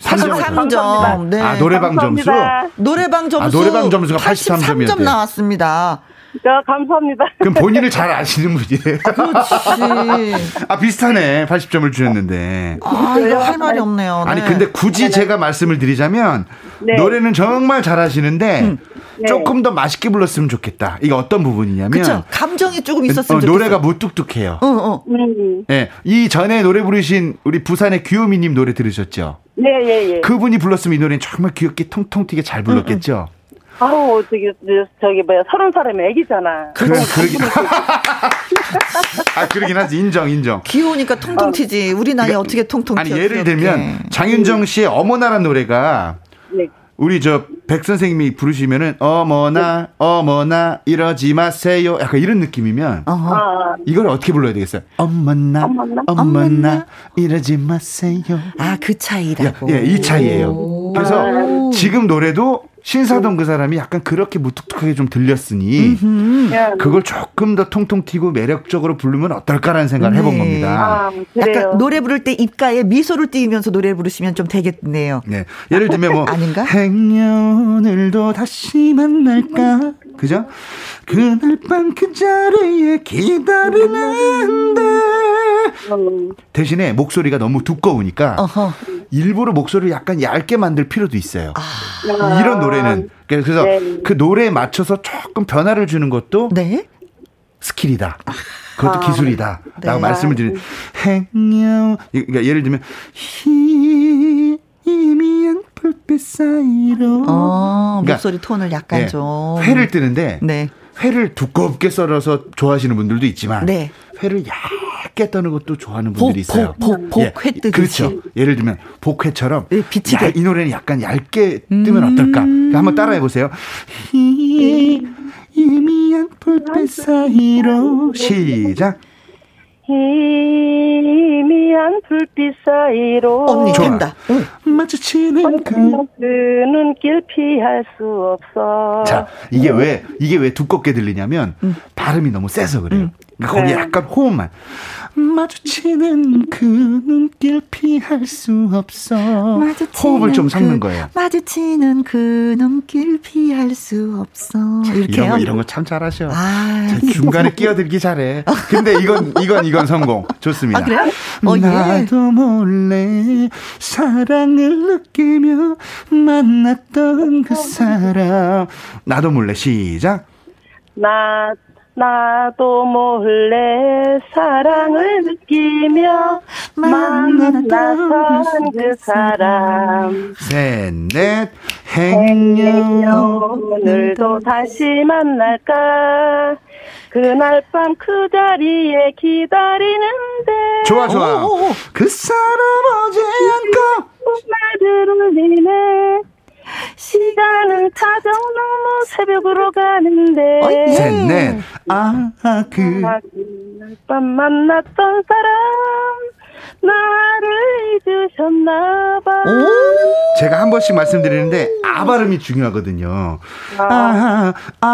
Speaker 1: 83점.
Speaker 3: 네. 아, 노래방 감사합니다. 점수?
Speaker 1: 노래방 점수. 아,
Speaker 3: 노래방 점수가 83점이었대. 83점
Speaker 1: 나왔습니다.
Speaker 4: 네, 감사합니다.
Speaker 3: 그럼 본인을 잘 아시는 분이에요. 그렇지. 아, 비슷하네. 80점을 주셨는데.
Speaker 1: 아, 이거 할 말이 없네요.
Speaker 3: 네. 아니, 근데 굳이 네. 제가 말씀을 드리자면, 네. 노래는 정말 잘 하시는데, 음. 네. 조금 더 맛있게 불렀으면 좋겠다. 이게 어떤 부분이냐면. 그쵸.
Speaker 1: 감정이 조금 있었으면 어,
Speaker 3: 노래가 무뚝뚝해요. 어, 어. 음. 네. 이 전에 노래 부르신 우리 부산의 귀요미님 노래 들으셨죠?
Speaker 4: 네, 예, 예.
Speaker 3: 그분이 불렀으면 이 노래는 정말 귀엽게 통통 튀게 잘 불렀겠죠? 음, 음.
Speaker 4: 아우 저기 저기 뭐야 서른 살이면 애기잖아.
Speaker 3: 그래 그러긴 아 그러긴 하지 인정 인정.
Speaker 1: 귀여우니까 통통 튀지. 우리 나이 그러니까, 어떻게 통통 튀어?
Speaker 3: 아니 예를 들면 장윤정 씨의 어머나란 노래가 네. 우리 저 백 선생님이 부르시면은 어머나 네. 어머나 이러지 마세요. 약간 이런 느낌이면 아. 이걸 어떻게 불러야 되겠어요? 어머나 어머나, 어머나 이러지 마세요.
Speaker 1: 아 그 차이라고.
Speaker 3: 예, 이 차이예요. 그래서 아. 지금 노래도 신사동 그 사람이 약간 그렇게 무뚝뚝하게 좀 들렸으니 그걸 조금 더 통통 튀고 매력적으로 부르면 어떨까라는 생각을 해본 네. 겁니다.
Speaker 1: 아, 약간 노래 부를 때 입가에 미소를 띄우면서 노래 부르시면 좀 되겠네요.
Speaker 3: 네. 예를 들면 뭐 아닌가? 행여늘도 다시 만날까? 그죠? 그날 밤 그 자리에 기다리는데 대신에 목소리가 너무 두꺼우니까 어허. 일부러 목소리를 약간 얇게 만들 필요도 있어요. 아. 이런 노래는 그래서 네. 그 노래에 맞춰서 조금 변화를 주는 것도 네? 스킬이다. 그것도 아. 기술이다. 네. 라고 말씀을 드리는 행여 그러니까 예를 들면 희미한 불빛 사이로
Speaker 1: 어, 그러니까, 목소리 톤을 약간 네, 좀
Speaker 3: 회를 뜨는데 네. 회를 두껍게 썰어서 좋아하시는 분들도 있지만 네. 회를 얇게 떠는 것도 좋아하는 분들이 복, 있어요.
Speaker 1: 복, 복, 복, 예, 회
Speaker 3: 그렇죠. 예를 들면 복회처럼 네, 야, 이 노래는 약간 얇게 뜨면 음~ 어떨까? 그러니까 한번 따라해 보세요. 희미한 불빛 사이로 시작.
Speaker 4: 희미한 불빛 사이로
Speaker 1: 언니 된다.
Speaker 3: 마주치는 그,
Speaker 4: 그 눈길 피할 수 없어.
Speaker 3: 자, 이게 왜 이게 왜 두껍게 들리냐면 음. 발음이 너무 세서 그래요. 음. 그러니까 거기에 네. 약간 호흡만 마주치는 그 눈길 피할 수 없어. 호흡을 좀 섞는 그, 거예요.
Speaker 1: 마주치는 그 눈길 피할 수 없어.
Speaker 3: 이렇게 이런 거 이런 거 참 잘하셔. 아, 중간에 끼어들기 잘해. 근데 이건 이건 이건 성공. 좋습니다.
Speaker 1: 아, 그래요? 어,
Speaker 3: 예. 나도 몰래 사랑을 느끼며 만났던 그 사람. 나도 몰래 시작.
Speaker 4: 나 나도 몰래 사랑을 느끼며 만났던 그 사람.
Speaker 3: 셋넷. 행여
Speaker 4: 오늘도 다시 만날까? 그날 밤 그 자리에 기다리는데.
Speaker 3: 좋아 좋아. 그 사람 오지 않고
Speaker 4: 말들 울리네 시간은 타정 너무 새벽으로 가는데.
Speaker 3: 셋넷. 아, 그.
Speaker 4: 밤 만났던 사람. 나를 잊으셨나봐.
Speaker 3: 제가 한 번씩 말씀드리는데 아 발음이 중요하거든요. 아, 아,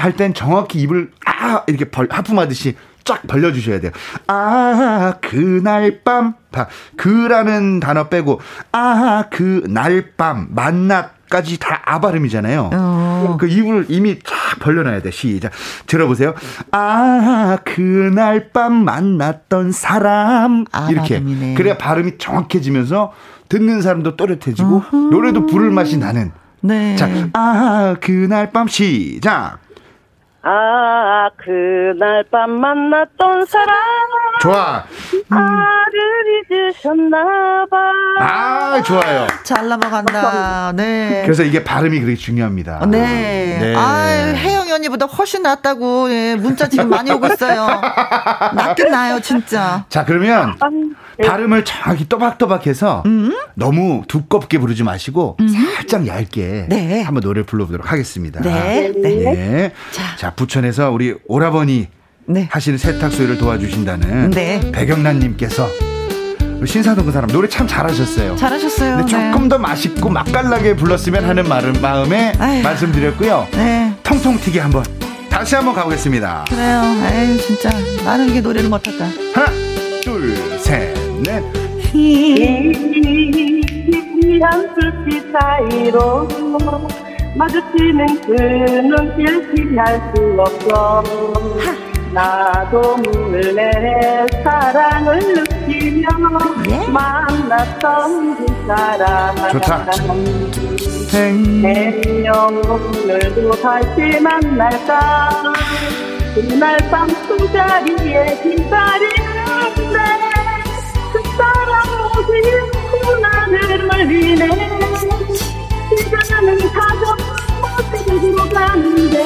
Speaker 3: 할 땐 정확히 입을 아 이렇게 벌, 하품하듯이 쫙 벌려주셔야 돼요. 아, 그날 밤. 봐. 그라는 단어 빼고, 아, 그날 밤. 만났 까지 다 아 발음이잖아요. 어. 그 입을 이미 쫙 벌려놔야 돼. 시작. 들어보세요. 아, 그날 밤 만났던 사람. 아, 이렇게. 발음이네. 그래야 발음이 정확해지면서 듣는 사람도 또렷해지고 어허. 노래도 부를 맛이 나는. 네. 자, 아, 그날 밤 시작.
Speaker 4: 아, 그날 밤 만났던 사람.
Speaker 3: 좋아.
Speaker 4: 음. 나를 잊으셨나봐.
Speaker 3: 아, 좋아요.
Speaker 1: 잘 넘어간다. 네.
Speaker 3: 그래서 이게 발음이 그렇게 중요합니다.
Speaker 1: 네. 네. 아, 혜영이 언니보다 훨씬 낫다고, 예, 문자 지금 많이 오고 있어요. 낫긴 나요, 진짜.
Speaker 3: 자, 그러면 네. 발음을 정확히 또박또박해서 음? 너무 두껍게 부르지 마시고 음? 살짝 얇게 네. 한번 노래를 불러보도록 하겠습니다.
Speaker 1: 네. 네.
Speaker 3: 네. 자. 자, 부천에서 우리 오라버니 네. 하시는 세탁소일을 도와주신다는 네. 백영란님께서 신사동 그 사람 노래 참 잘하셨어요.
Speaker 1: 잘하셨어요.
Speaker 3: 근데 조금 네. 더 맛있고 맛깔나게 불렀으면 하는 마음, 마음에 아유. 말씀드렸고요. 네. 통통 튀기 한번 다시 한번 가보겠습니다.
Speaker 1: 그래요. 에이 진짜 나는 이게 노래를 못할까.
Speaker 3: 하나, 둘, 셋, 넷.
Speaker 5: 희한 불빛 사이로 마주치는 그 눈길 피할 수 없어. 나도 내 사랑을 느끼며 예? 만났던 그 사람
Speaker 3: 좋다.
Speaker 5: 생명 오늘도 다시 만날까? 그날 밤 술자리에 기다리는데 그 사람 모습이 나를 말리네 시간은 가져 모습으로 가는데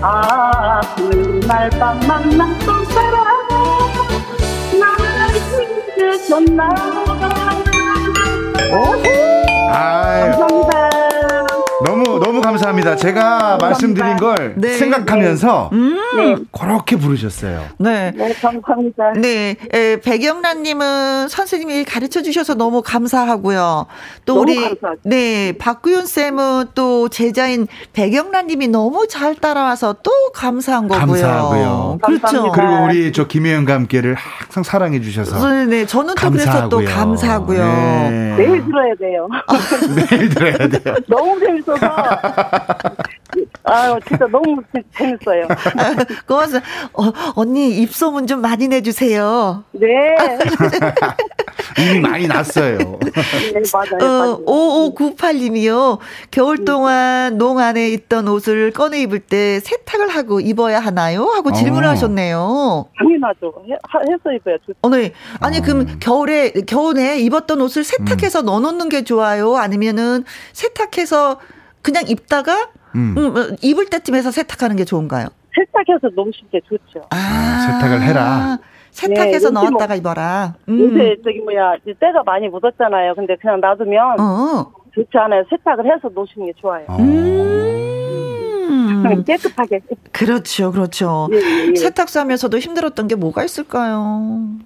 Speaker 5: 아 그날 밤 만났던 사람 나를 잊으셨나 감사합니다
Speaker 3: 너무 너무 감사합니다. 제가 감사합니다. 말씀드린 걸 네, 생각하면서 네. 음. 그렇게 부르셨어요.
Speaker 5: 네. 네, 감사합니다.
Speaker 1: 네, 에, 백영란님은 선생님이 가르쳐 주셔서 너무 감사하고요. 또 우리 감사하죠. 네 박구윤 쌤은 또 제자인 백영란님이 너무 잘 따라와서 또 감사한 거고요.
Speaker 3: 감사하고요.
Speaker 1: 그렇죠.
Speaker 3: 그리고 우리 저 김혜영과 함께를 항상 사랑해 주셔서.
Speaker 1: 네, 네. 저는 또 감사하고요. 그래서 또 감사하고요. 네.
Speaker 5: 매일 들어야 돼요.
Speaker 3: 매일 들어야 돼요.
Speaker 5: 너무 재밌어서. 아 진짜 너무 재밌어요.
Speaker 1: 고맙습니다. 어, 언니 입소문 좀 많이 내주세요.
Speaker 5: 네.
Speaker 3: 이미 많이 났어요.
Speaker 5: 네, 맞아요. 어,
Speaker 1: 5598님이요. 겨울 동안 농 안에 있던 옷을 꺼내 입을 때 세탁을 하고 입어야 하나요? 하고 질문을 어. 하셨네요.
Speaker 5: 당연하죠. 해, 해서 입어야죠.
Speaker 1: 어, 네. 아니, 어. 그럼 겨울에, 겨울에 입었던 옷을 세탁해서 음. 넣어놓는 게 좋아요? 아니면은 세탁해서 그냥 입다가 음. 음, 뭐 입을 때쯤 해서 세탁하는 게 좋은가요?
Speaker 5: 세탁해서 넣으시는 게 좋죠.
Speaker 3: 아, 아 세탁을 해라.
Speaker 1: 세탁해서 네, 넣었다가 뭐, 입어라.
Speaker 5: 음. 요새 저기 뭐야 때가 많이 묻었잖아요. 근데 그냥 놔두면 어. 좋지 않아요. 세탁을 해서 놓으시는 게 좋아요. 어. 음. 깨끗하게.
Speaker 1: 그렇죠, 그렇죠. 예, 예. 예. 세탁소 하면서도 힘들었던 게 뭐가 있을까요?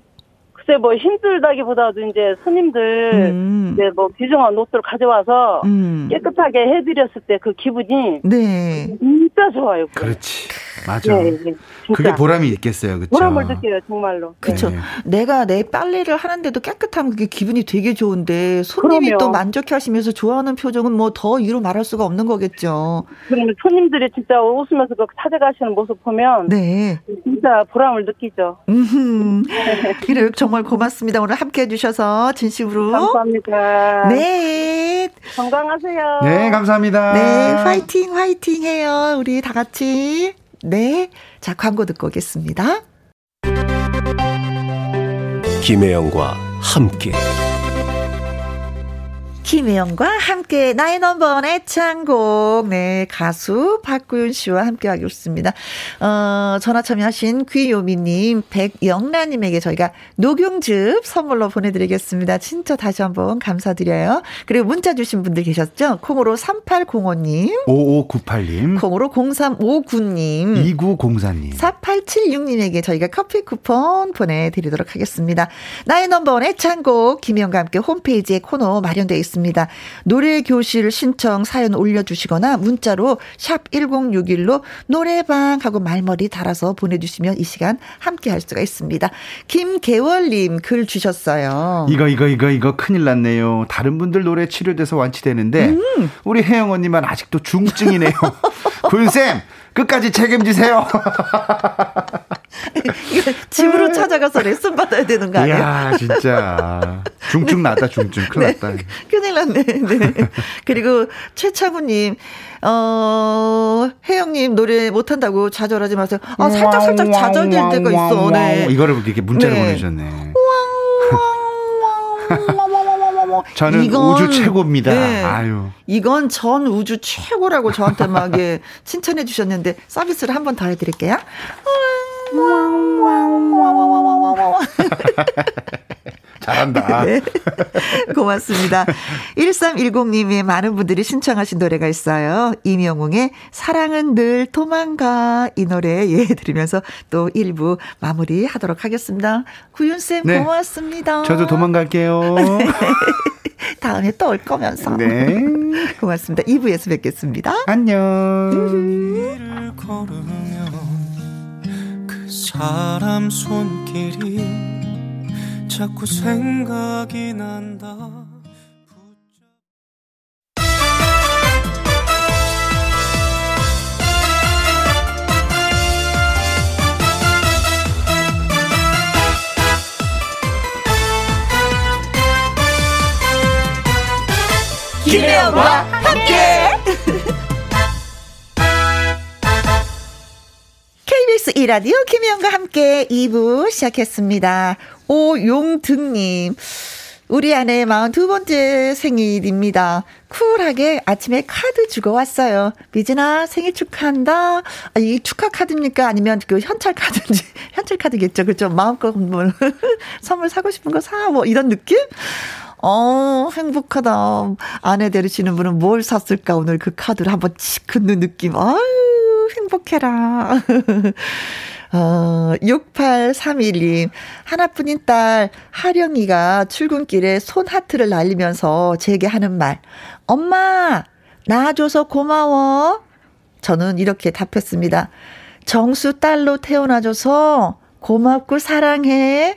Speaker 5: 글쎄 뭐 힘들다기보다도 이제 손님들 음. 이제 뭐 귀중한 옷들 가져와서 음. 깨끗하게 해드렸을 때 그 기분이 네 진짜 좋아요.
Speaker 3: 그렇지 맞아. 네, 네. 그게 보람이 있겠어요, 그렇죠?
Speaker 5: 보람을 느껴요, 정말로.
Speaker 1: 그렇죠. 네. 내가 내 빨래를 하는데도 깨끗하면 그게 기분이 되게 좋은데 손님이 그럼요. 또 만족해하시면서 좋아하는 표정은 뭐 더 이루 말할 수가 없는 거겠죠.
Speaker 5: 그러면 손님들이 진짜 웃으면서 그 찾아가시는 모습 보면 네, 진짜 보람을 느끼죠.
Speaker 1: 그래요, 정말 고맙습니다. 오늘 함께해 주셔서 진심으로
Speaker 5: 감사합니다.
Speaker 1: 네,
Speaker 5: 건강하세요.
Speaker 3: 네, 감사합니다.
Speaker 1: 네, 화이팅, 화이팅 해요. 우리 다 같이. 네. 자, 광고 듣고 오겠습니다.
Speaker 2: 김혜영과 함께.
Speaker 1: 김혜영과 함께 나의 넘버원 애창곡 네 가수 박구윤 씨와 함께하고 있습니다. 어, 전화 참여하신 귀요미님 백영란님에게 저희가 녹용즙 선물로 보내드리겠습니다. 진짜 다시 한번 감사드려요. 그리고 문자 주신 분들 계셨죠? 콩으로 3805님
Speaker 3: 5598님
Speaker 1: 콩으로 0359님
Speaker 3: 2904님
Speaker 1: 4876님에게 저희가 커피 쿠폰 보내드리도록 하겠습니다. 나의 넘버원 애창곡 김혜영과 함께 홈페이지에 코너 마련되어 있습니다. 있습니다. 노래 교실 신청 사연 올려주시거나 문자로 샵 1061로 노래방 하고 말머리 달아서 보내주시면 이 시간 함께 할 수가 있습니다. 김계월님 글 주셨어요.
Speaker 3: 이거 이거 이거 이거 큰일 났네요. 다른 분들 노래 치료돼서 완치되는데 음. 우리 혜영 언니만 아직도 중증이네요. 군쌤 끝까지 책임지세요.
Speaker 1: 집으로 찾아가서 레슨 받아야 되는 거 아니야?
Speaker 3: 이야, 진짜. 중증 났다, 중증. 큰일 네, 났다.
Speaker 1: 큰일 났네. 네. 그리고 최창우님, 어, 혜영님 노래 못한다고 좌절하지 마세요. 아, 살짝, 살짝 좌절될 때가 있어. 네.
Speaker 3: 이거를 이렇게 문자로 네. 보내셨네. 저는 이건, 우주 최고입니다. 네, 아유.
Speaker 1: 이건 전 우주 최고라고 저한테 막 예, 칭찬해 주셨는데 서비스를 한 번 더 해드릴게요.
Speaker 3: 잘하고 잘한다. 네.
Speaker 1: 고맙습니다. 1310님이 많은 분들이 신청하신 노래가 있어요. 이명웅의 사랑은 늘 도망가 이 노래 예 들으면서 또 1부 마무리 하도록 하겠습니다. 구윤쌤 네. 고맙습니다.
Speaker 3: 저도 도망갈게요.
Speaker 1: 다음에 또 올 거면서. 네. 고맙습니다. 2부에서 뵙겠습니다.
Speaker 3: 안녕.
Speaker 6: 그 사람 손길이 자꾸 생각이 난다.
Speaker 1: 김혜영과 이라디오 김혜영과 함께 2부 시작했습니다. 오용등님. 우리 아내 42번째 생일입니다. 쿨하게 아침에 카드 주고 왔어요. 미진아 생일 축하한다. 아, 이 축하 카드입니까? 아니면 그 현찰 카드인지 현찰 카드겠죠. 그죠? 마음껏 뭐 선물 사고 싶은 거 사. 뭐 이런 느낌? 어, 행복하다. 아내 데리시는 분은 뭘 샀을까? 오늘 그 카드를 한번 칙 긋는 느낌. 아유, 행복해라. 어, 6831님. 하나뿐인 딸, 하령이가 출근길에 손 하트를 날리면서 제게 하는 말. 엄마, 낳아줘서 고마워. 저는 이렇게 답했습니다. 정수 딸로 태어나줘서 고맙고 사랑해.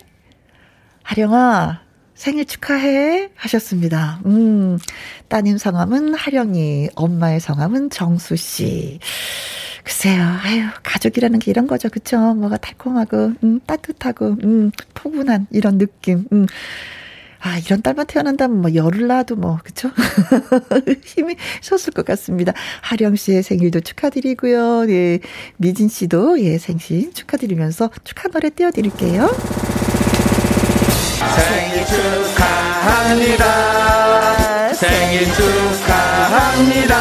Speaker 1: 하령아, 생일 축하해 하셨습니다. 음, 따님 성함은 하령이, 엄마의 성함은 정수 씨. 글쎄요, 아유, 가족이라는 게 이런 거죠. 그쵸? 뭐가 달콤하고, 음, 따뜻하고, 음, 포근한 이런 느낌. 음. 아, 이런 딸만 태어난다면 뭐 열을 놔도 뭐, 그쵸? 힘이 솟을 것 같습니다. 하령 씨의 생일도 축하드리고요. 예, 미진 씨도 예, 생신 축하드리면서 축하 노래 띄워드릴게요.
Speaker 6: 생일 축하합니다. 생일 축하합니다.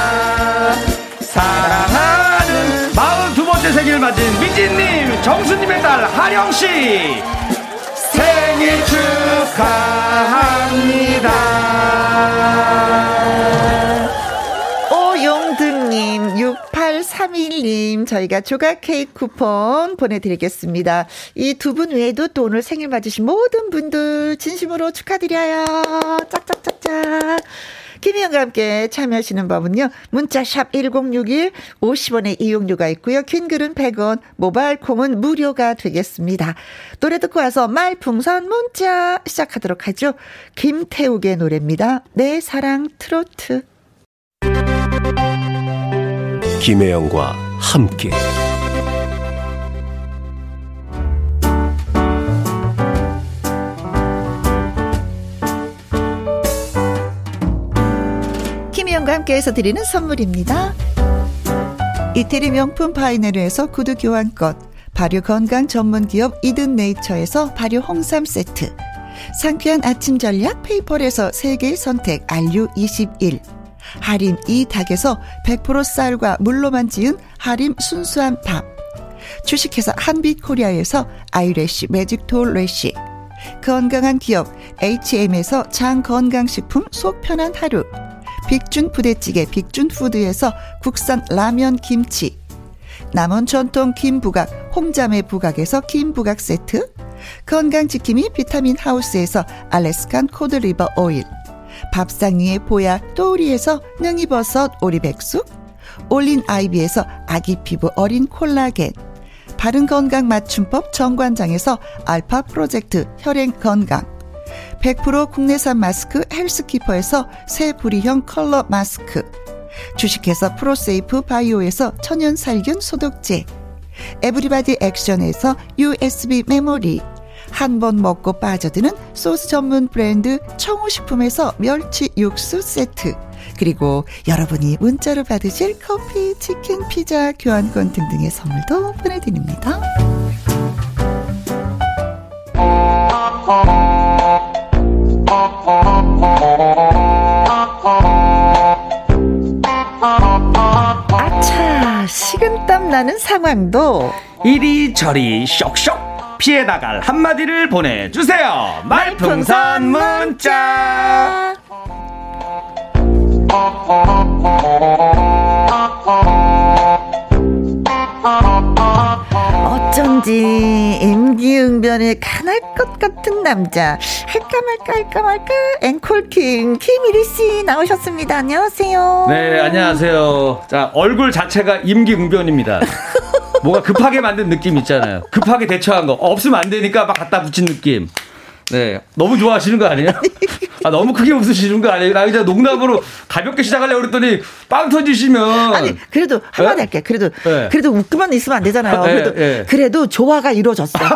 Speaker 6: 사랑하는 42번째 생일 맞은 미진님, 정수님의 딸 하령 씨. 생일 축하합니다.
Speaker 1: 3831님, 저희가 조각 케이크 쿠폰 보내드리겠습니다. 이 두 분 외에도 또 오늘 생일 맞으신 모든 분들 진심으로 축하드려요. 짝짝짝짝. 김희영과 함께 참여하시는 법은요. 문자샵 1061 50원의 이용료가 있고요. 긴 글은 100원, 모바일 콩은 무료가 되겠습니다. 노래 듣고 와서 말풍선 문자 시작하도록 하죠. 김태욱의 노래입니다. 내 사랑 트로트.
Speaker 2: 김혜영과 함께
Speaker 1: 김혜영과 함께해서 드리는 선물입니다. 이태리 명품 파이네르에서 구두 교환권 발효 건강 전문 기업 이든 네이처에서 발효 홍삼 세트 상쾌한 아침 전략 페이퍼에서 세계 선택 RU21 하림 이 닭에서 100% 쌀과 물로만 지은 하림 순수한 밥. 주식회사 한빛코리아에서 아이래쉬 매직톨 래쉬. 건강한 기업 H&M에서 장 건강식품 속 편한 하루. 빅준 부대찌개 빅준푸드에서 국산 라면 김치. 남원 전통 김부각 홍자매 부각에서 김부각 세트. 건강지킴이 비타민 하우스에서 Alaskan cod liver oil. 밥상 위의 보약 또우리에서 능이버섯 오리백숙 올린 아이비에서 아기 피부 어린 콜라겐 바른 건강 맞춤법 정관장에서 알파 프로젝트 혈행 건강 100% 국내산 마스크 헬스키퍼에서 새 부리형 컬러 마스크 주식회사 프로세이프 바이오에서 천연 살균 소독제 에브리바디 액션에서 USB 메모리 한 번 먹고 빠져드는 소스 전문 브랜드 청우식품에서 멸치 육수 세트. 그리고 여러분이 문자로 받으실 커피, 치킨, 피자, 교환권 등등의 선물도 보내드립니다. 아차, 식은땀 나는 상황도
Speaker 7: 이리저리 쇽쇽
Speaker 6: 피해 나갈 한마디를 보내주세요. 말풍선 문자.
Speaker 1: 어쩐지 임기응변에 간할 것 같은 남자 할까 말까 할까 말까 앵콜킹 김일희 씨 나오셨습니다. 안녕하세요.
Speaker 6: 네 안녕하세요. 자 얼굴 자체가 임기응변입니다. 뭐가 급하게 만든 느낌 있잖아요. 급하게 대처한 거 없으면 안 되니까 막 갖다 붙인 느낌. 네. 너무 좋아하시는 거 아니에요? 아, 너무 크게 웃으시는 거 아니에요? 나 이제 농담으로 가볍게 시작하려고 그랬더니 빵 터지시면.
Speaker 1: 아니, 그래도 한마디 네? 할게. 그래도, 네. 그래도 웃기만 있으면 안 되잖아요. 네, 그래도, 네. 그래도 조화가 이루어졌어.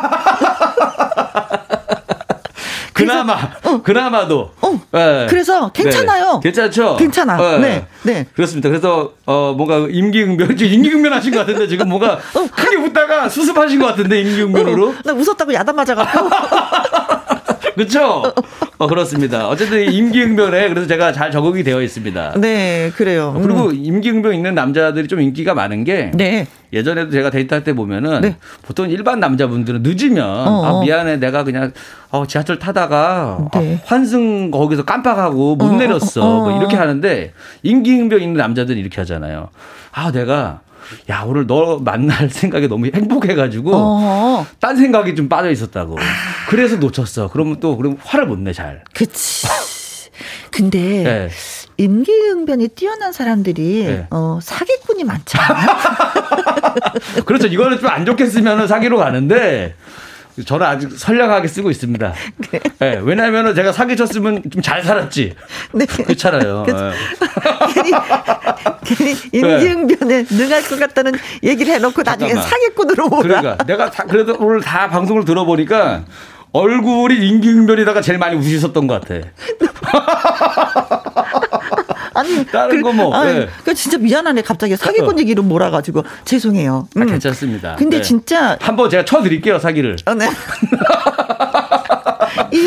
Speaker 6: 그나마, 어. 그나마도.
Speaker 1: 어. 네. 그래서 괜찮아요.
Speaker 6: 네. 괜찮죠?
Speaker 1: 괜찮아. 네. 네. 네.
Speaker 6: 그렇습니다. 그래서, 어, 뭔가 임기응변, 임기응변 하신 것 같은데 지금 뭔가 어. 크게 웃다가 수습하신 것 같은데 임기응변으로. 어.
Speaker 1: 나 웃었다고 야단 맞아갖고.
Speaker 6: 그렇죠? 어, 그렇습니다. 어쨌든 임기응변에 그래서 제가 잘 적응이 되어 있습니다.
Speaker 1: 네, 그래요.
Speaker 6: 음. 그리고 임기응변 있는 남자들이 좀 인기가 많은 게 네. 예전에도 제가 데이트할 때 보면은 네. 보통 일반 남자분들은 늦으면 어, 아 어. 미안해 내가 그냥 어, 지하철 타다가 네. 아, 환승 거기서 깜빡하고 못 어, 어 내렸어 어, 뭐 이렇게 하는데 임기응변 있는 남자들은 이렇게 하잖아요. 아 내가 야 오늘 너 만날 생각에 너무 행복해가지고 어. 딴 생각이 좀 빠져 있었다고. 그래서 놓쳤어. 그러면 또 그럼 화를 못 내 잘.
Speaker 1: 그치. 근데 네. 임기응변이 뛰어난 사람들이 네. 어, 사기꾼이 많잖아요.
Speaker 6: 그렇죠. 이거는 좀 안 좋게 쓰면 사기로 가는데 저는 아직 선량하게 쓰고 있습니다. 네. 네 왜냐하면 제가 사기 쳤으면 좀 잘 살았지. 네. 그렇잖아요. 그
Speaker 1: 괜히, 괜히 임기응변에 네. 능할 것 같다는 얘기를 해놓고 나중에 사기꾼으로 오라.
Speaker 6: 그러니까 내가 다, 그래도 오늘 다 방송을 들어보니까 얼굴이 임기응변이다가 제일 많이 웃으셨던 것 같아.
Speaker 1: 아니
Speaker 6: 다른 거 뭐.
Speaker 1: 아, 네. 그 진짜 미안하네. 갑자기 사기꾼 어. 얘기로 몰아가지고 죄송해요.
Speaker 6: 아, 음. 아, 괜찮습니다.
Speaker 1: 근데 네. 진짜
Speaker 6: 한번 제가 쳐드릴게요 사기를. 어, 네.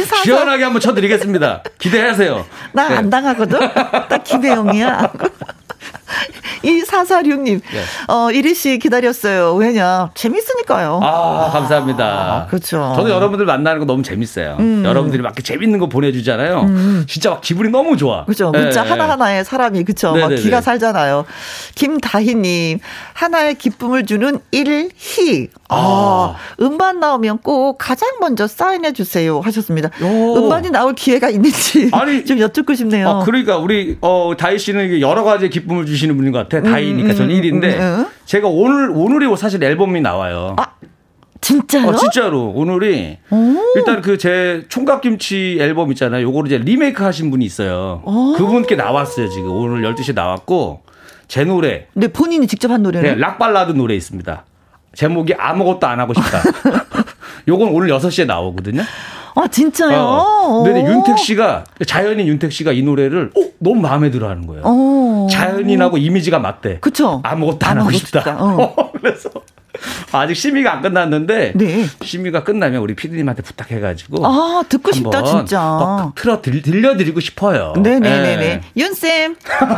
Speaker 6: 사사... 시원하게 한번 쳐드리겠습니다. 기대하세요.
Speaker 1: 나안 네. 당하거든. 나 김혜영이야. 이사사육님, 네. 어, 이리 씨 기다렸어요. 왜냐? 재밌으니까요.
Speaker 6: 아, 감사합니다. 아,
Speaker 1: 그렇죠.
Speaker 6: 저도 여러분들 만나는 거 너무 재밌어요. 음. 여러분들이 막 재밌는 거 보내주잖아요. 음. 진짜 막 기분이 너무 좋아.
Speaker 1: 그죠. 문자 네. 하나하나에 사람이, 그쵸. 막 기가 살잖아요. 김다희님, 하나의 기쁨을 주는 일희. 아, 아, 음반 나오면 꼭 가장 먼저 사인해 주세요 하셨습니다. 오. 음반이 나올 기회가 있는지 아니, 좀 여쭙고 싶네요.
Speaker 6: 아, 그러니까 우리 어, 다희 씨는 여러 가지 기쁨을 주시는 분인 것 같아. 음, 다희니까 음, 저는 1인데 음, 음, 제가 오늘 오늘이 사실 앨범이 나와요.
Speaker 1: 아. 진짜요? 어,
Speaker 6: 진짜로 오늘이 오. 일단 그 제 총각 김치 앨범 있잖아요. 요거를 이제 리메이크 하신 분이 있어요. 오. 그분께 나왔어요 지금 오늘 12시에 나왔고 제 노래.
Speaker 1: 네 본인이 직접 한 노래는?
Speaker 6: 네, 락 발라드 노래 있습니다. 제목이 아무것도 안 하고 싶다. 요건 오늘 6시에 나오거든요.
Speaker 1: 아, 진짜요? 어.
Speaker 6: 근데 윤택 씨가, 자연인 윤택 씨가 이 노래를, 어, 너무 마음에 들어 하는 거예요. 오. 자연인하고 이미지가 맞대.
Speaker 1: 그쵸.
Speaker 6: 아무것도 안 하고 싶다. 싶다. 어. 그래서 아직 심의가 안 끝났는데 네. 심의가 끝나면 우리 피디님한테 부탁해가지고
Speaker 1: 아 듣고 싶다 진짜
Speaker 6: 틀어 들, 들려드리고 싶어요.
Speaker 1: 네네네네 네. 윤쌤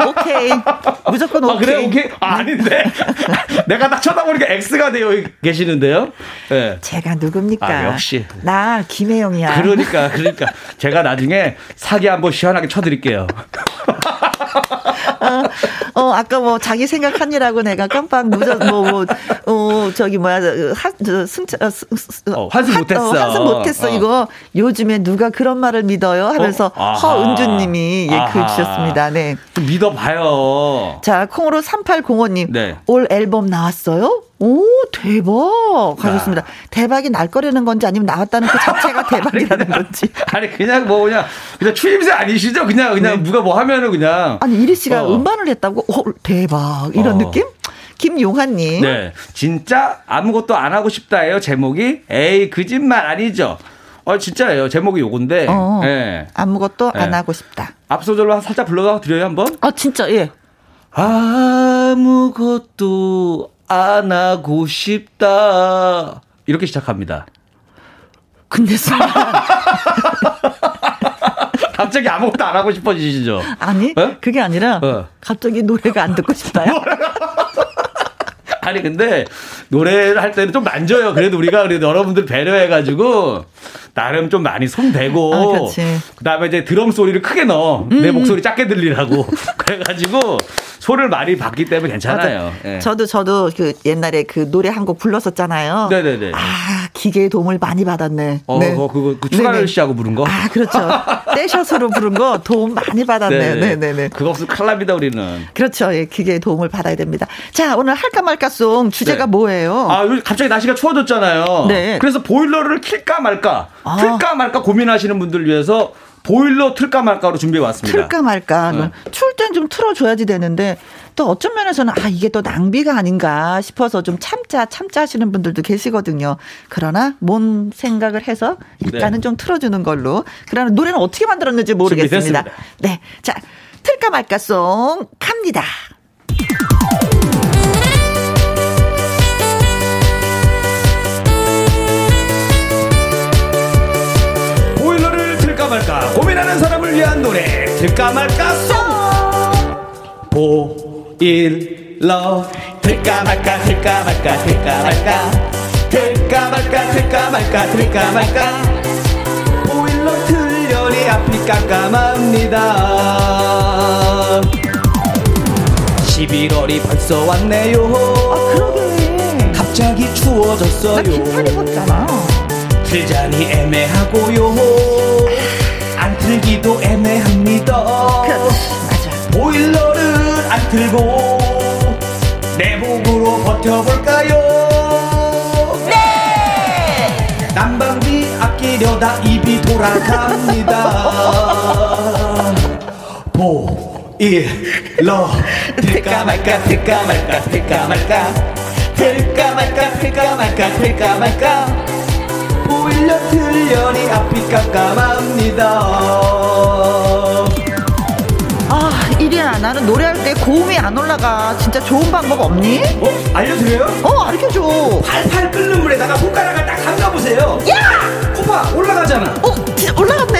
Speaker 1: 오케이 무조건 오케이.
Speaker 6: 아 그래 오케이 아, 아닌데 내가 딱 쳐다보니까 X가 되어 계시는데요.
Speaker 1: 네. 제가 누굽니까?
Speaker 6: 아, 역시
Speaker 1: 나 김혜영이야.
Speaker 6: 그러니까 그러니까 제가 나중에 사기 한번 시원하게 쳐드릴게요.
Speaker 1: 어, 어, 아까 뭐 자기 생각하니라고 내가 깜빡 늦어, 뭐, 뭐, 어, 저기 뭐야, 한, 저, 승차, 어,
Speaker 6: 어, 환승 못했어. 어,
Speaker 1: 환승 못했어. 어. 이거 요즘에 누가 그런 말을 믿어요? 하면서 어? 허은주님이 예, 글 주셨습니다. 네.
Speaker 6: 좀 믿어봐요.
Speaker 1: 자, 콩으로 3805님. 네. 올 앨범 나왔어요? 오, 대박. 하셨습니다. 야. 대박이 날 거라는 건지 아니면 나왔다는 그 자체가 대박이라는 건지.
Speaker 6: 아니, 그냥 뭐 그냥, 그냥 추임새 아니시죠? 그냥, 그냥 네. 누가 뭐 하면은 그냥.
Speaker 1: 아니, 이리 씨가 어. 음반을 했다고? 오, 대박. 이런 어. 느낌? 김용환님.
Speaker 6: 네. 진짜 아무것도 안 하고 싶다예요, 제목이. 에이, 거짓말 아니죠. 어, 진짜예요. 제목이 요건데. 어,
Speaker 1: 네. 아무것도 네. 안 하고 싶다.
Speaker 6: 앞소절로 살짝 불러가 드려요, 한번?
Speaker 1: 아, 진짜, 예.
Speaker 6: 아무것도 안 하고 싶다. 이렇게 시작합니다.
Speaker 1: 근데 순간.
Speaker 6: 갑자기 아무것도 안 하고 싶어지시죠?
Speaker 1: 아니, 어? 그게 아니라 어. 갑자기 노래가 안 듣고 싶다요.
Speaker 6: 아니 근데 노래를 할 때는 좀 만져요. 그래도 우리가 그래도 여러분들 배려해가지고 나름 좀 많이 손 대고 아, 그다음에 이제 드럼 소리를 크게 넣어 음. 내 목소리 작게 들리라고 그래가지고 소를 많이 받기 때문에 괜찮아요.
Speaker 1: 네. 저도 저도 그 옛날에 그 노래 한 곡 불렀었잖아요. 네네네. 아 기계의 도움을 많이 받았네.
Speaker 6: 어, 네. 어 그거 그 추가열 씨하고 부른 거?
Speaker 1: 아 그렇죠. 떼샷으로 부른 거 도움 많이 받았네. 네네. 네네.
Speaker 6: 그거 없으면 칼랍니다 우리는.
Speaker 1: 그렇죠. 예, 기계의 도움을 받아야 됩니다. 자 오늘 할까 말까송 주제가 네. 뭐예요?
Speaker 6: 아 갑자기 날씨가 추워졌잖아요. 네. 그래서 보일러를 킬까 말까, 아. 틀까 말까 고민하시는 분들 위해서 보일러 틀까 말까로 준비해 왔습니다.
Speaker 1: 틀까 말까. 네. 추울 땐 좀 틀어줘야지 되는데 또 어떤 면에서는 아 이게 또 낭비가 아닌가 싶어서 좀 참자 참자 하시는 분들도 계시거든요. 그러나 뭔 생각을 해서 일단은 네. 좀 틀어주는 걸로. 그러나 노래는 어떻게 만들었는지 모르겠습니다. 준비됐습니다. 네, 자 틀까 말까송 갑니다.
Speaker 6: 말까? 고민하는 사람을 위한 노래. 들까 말까? 송 보일러. 들까 말까? 들까 말까? 들까 말까? 들까 말까? 들까 말까? 들까 말까? 보일러 틀려니 앞이 깜깜합니다. 11월이 벌써 왔네요.
Speaker 1: 아 그러게.
Speaker 6: 갑자기 추워졌어요. 나
Speaker 1: 긴팔 입었잖아.
Speaker 6: 틀자니 애매하고요 안 틀기도 애매합니다.
Speaker 1: 맞아.
Speaker 6: 보일러를 안 틀고 내복으로 버텨볼까요?
Speaker 1: 네!
Speaker 6: 난방비 아끼려다 입이 돌아갑니다. 보일러 틀까 말까 틀까 말까 틀까 말까 틀까 말까 틀까 말까 틀까 말까 보일러 틀려니 앞이 깜깜합니다
Speaker 1: 아 이리야 나는 노래할 때 고음이 안 올라가 진짜 좋은 방법 없니?
Speaker 6: 어? 알려드려요?
Speaker 1: 어 알려줘
Speaker 6: 팔팔 끓는 물에다가 손가락을 딱 담가보세요
Speaker 1: 야!
Speaker 6: 코파 올라가잖아
Speaker 1: 어? 올라갔네?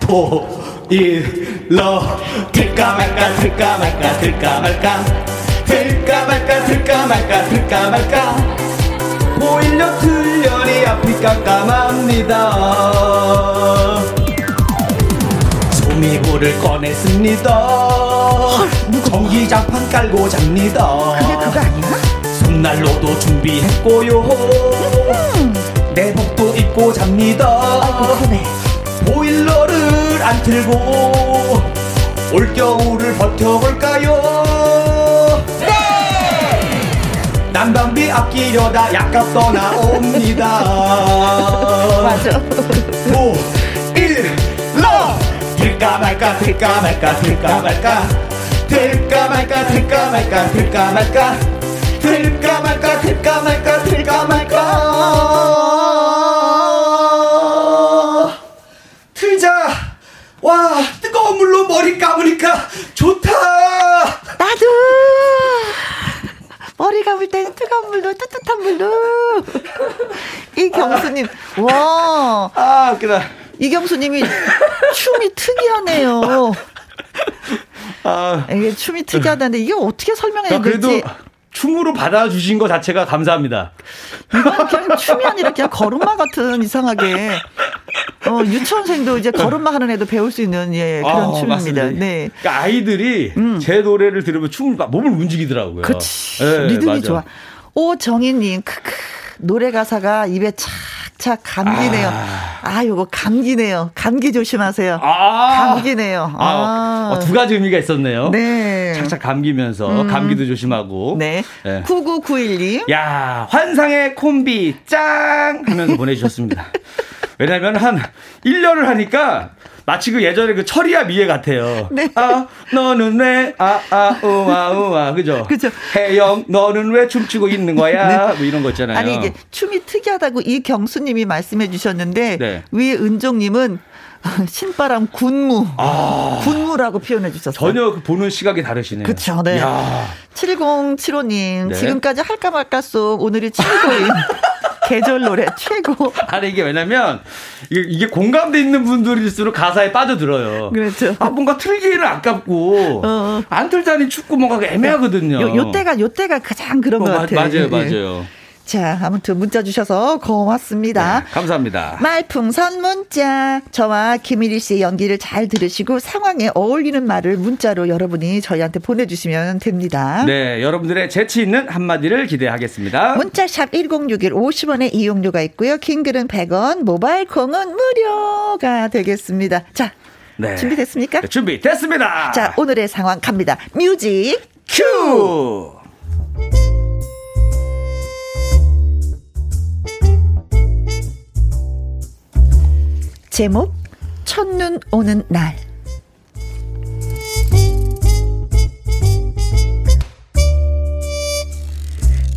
Speaker 6: 보 일러 들까 말까 들까 말까 들까 말까 들까 말까 들까 말까 들까 말까 보일려 틀려니 앞이 깜깜합니다. 소미불을 꺼냈습니다. 전기장판 깔고 잡니다.
Speaker 1: 그게 그거 아니야?
Speaker 6: 손난로도 준비했고요. 음. 내복도 입고 잡니다.
Speaker 1: 아,
Speaker 6: 보일러를 안 틀고 올겨울을 버텨볼까요 난방비 아끼려다 약값 떠나옵니다.
Speaker 1: 맞아.
Speaker 6: 5, 1, 러! 들까 말까, 들까 말까, 들까 말까. 들까 말까, 들까 말까, 들까 말까. 들까 말까, 들까 말까, 들까 말까. 틀자. 와, 뜨거운 물로 머리 감으니까 좋다.
Speaker 1: 나도. 머리 감을 때는 뜨거운 물로 뜨뜻한 물로. 이경수님, 와.
Speaker 6: 아, 웃기다.
Speaker 1: 이경수님이 춤이 특이하네요. 아, 이게 춤이 특이하다는데 이게 어떻게 설명해야 아, 될지.
Speaker 6: 춤으로 받아주신 것 자체가 감사합니다.
Speaker 1: 이건 그냥 춤이 아니라 그냥 걸음마 같은 이상하게. 어, 유치원생도 이제 걸음마 하는 애도 배울 수 있는 예, 그런 아, 춤입니다. 맞습니다. 네.
Speaker 6: 그러니까 아이들이 음. 제 노래를 들으면 춤을 몸을 움직이더라고요.
Speaker 1: 그치. 네, 리듬이 맞아. 좋아. 오정희님, 크크. 노래 가사가 입에 착 자, 감기네요. 아, 아 요거 감기네요. 감기 조심하세요. 아, 감기네요. 아,
Speaker 6: 아. 어, 두 가지 의미가 있었네요. 네. 착착 감기면서 음. 감기도 조심하고.
Speaker 1: 네. 네. 9991님.
Speaker 6: 야, 환상의 콤비 짱 하면서 보내 주셨습니다. 왜냐면 한 1년을 하니까 마치 그 예전에 그 철이야 미애 같아요. 네. 아, 너는 왜, 아, 아, 우아, 우아. 그죠?
Speaker 1: 그죠.
Speaker 6: 혜영, 너는 왜 춤추고 있는 거야? 네. 뭐 이런 거 있잖아요.
Speaker 1: 아니, 이게 춤이 특이하다고 이경수님이 말씀해 주셨는데, 네. 위은종님은 신바람 군무. 아. 군무라고 표현해 주셨어요.
Speaker 6: 전혀 그 보는 시각이 다르시네요.
Speaker 1: 그렇죠. 네. 야. 7075님, 네. 지금까지 할까 말까 속 오늘이 7고인. 계절 노래 최고.
Speaker 6: 아니 이게 왜냐면 이게, 이게 공감대 있는 분들일수록 가사에 빠져들어요.
Speaker 1: 그렇죠.
Speaker 6: 아 뭔가 틀기에는 아깝고 어. 어. 안 틀자니 춥고 뭔가 애매하거든요.
Speaker 1: 요, 요 때가 요 때가 가장 그런 어, 것 같아요.
Speaker 6: 맞아요, 예. 맞아요.
Speaker 1: 자, 아무튼 문자 주셔서 고맙습니다.
Speaker 6: 네, 감사합니다.
Speaker 1: 말풍선 문자. 저와 김일희 씨의 연기를 잘 들으시고 상황에 어울리는 말을 문자로 여러분이 저희한테 보내주시면 됩니다.
Speaker 6: 네, 여러분들의 재치 있는 한마디를 기대하겠습니다.
Speaker 1: 문자샵 1061 50원의 이용료가 있고요. 킹글은 100원, 모바일 콩은 무료가 되겠습니다. 자, 네. 준비됐습니까? 네,
Speaker 6: 준비됐습니다.
Speaker 1: 자, 오늘의 상황 갑니다. 뮤직 큐! 제목 첫눈 오는 날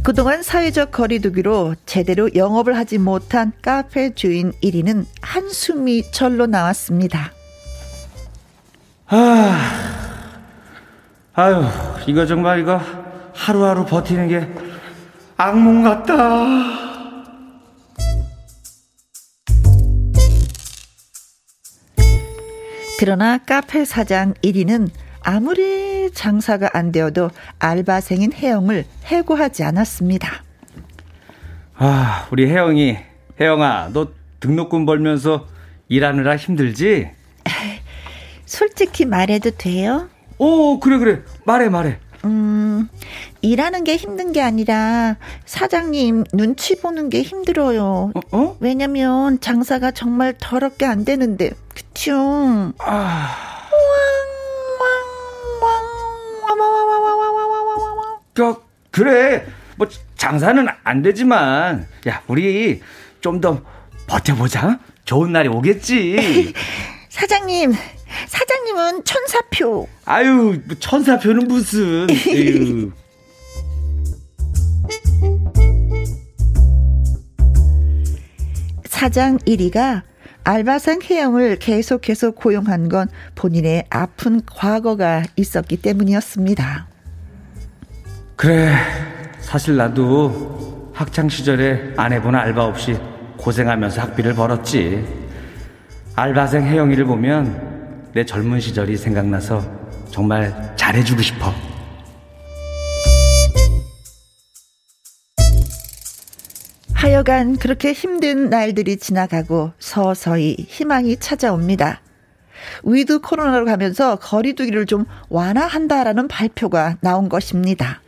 Speaker 1: 그동안 사회적 거리두기로 제대로 영업을 하지 못한 카페 주인 1위는 한숨이 절로 나왔습니다.
Speaker 6: 아, 아유, 이거 정말 이거 하루하루 버티는 게 악몽 같다.
Speaker 1: 그러나 카페 사장 1위는 아무리 장사가 안 되어도 알바생인 혜영을 해고하지 않았습니다.
Speaker 6: 아, 우리 혜영이, 혜영아, 너 등록금 벌면서 일하느라 힘들지?
Speaker 1: 솔직히 말해도 돼요?
Speaker 6: 오, 그래, 그래. 말해, 말해.
Speaker 1: 음, 일하는 게 힘든 게 아니라 사장님 눈치 보는 게 힘들어요. 어? 어? 왜냐면 장사가 정말 더럽게 안 되는데, 그쵸? 아.
Speaker 6: 그, 그래. 뭐, 장사는 안 되지만, 야, 우리 좀 더 버텨보자. 좋은 날이 오겠지.
Speaker 1: 사장님, 사장님은 천사표.
Speaker 6: 아유, 뭐 천사표는 무슨.
Speaker 1: 사장 1위가 알바생 혜영을 계속해서 고용한 건 본인의 아픈 과거가 있었기 때문이었습니다.
Speaker 6: 그래, 사실 나도 학창 시절에 안 해본 알바 없이 고생하면서 학비를 벌었지. 알바생 혜영이를 보면 내 젊은 시절이 생각나서 정말 잘해주고 싶어.
Speaker 1: 하여간 그렇게 힘든 날들이 지나가고 서서히 희망이 찾아옵니다. with 코로나로 가면서 거리두기를 좀 완화한다라는 발표가 나온 것입니다.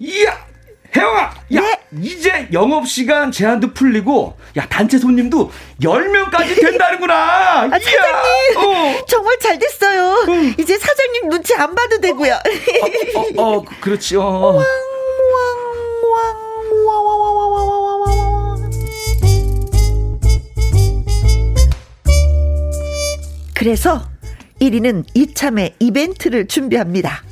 Speaker 6: 이야! 혜영아! 야, 네? 이제 영업시간 제한도 풀리고, 야, 단체 손님도 10명까지 된다는구나! 아,
Speaker 1: 사장님! 어. 정말 잘 됐어요. 응. 이제 사장님 눈치 안 봐도 되고요.
Speaker 6: 어, 어, 어 그렇지, 요 어.
Speaker 1: 그래서 1위는 이참에 이벤트를 준비합니다.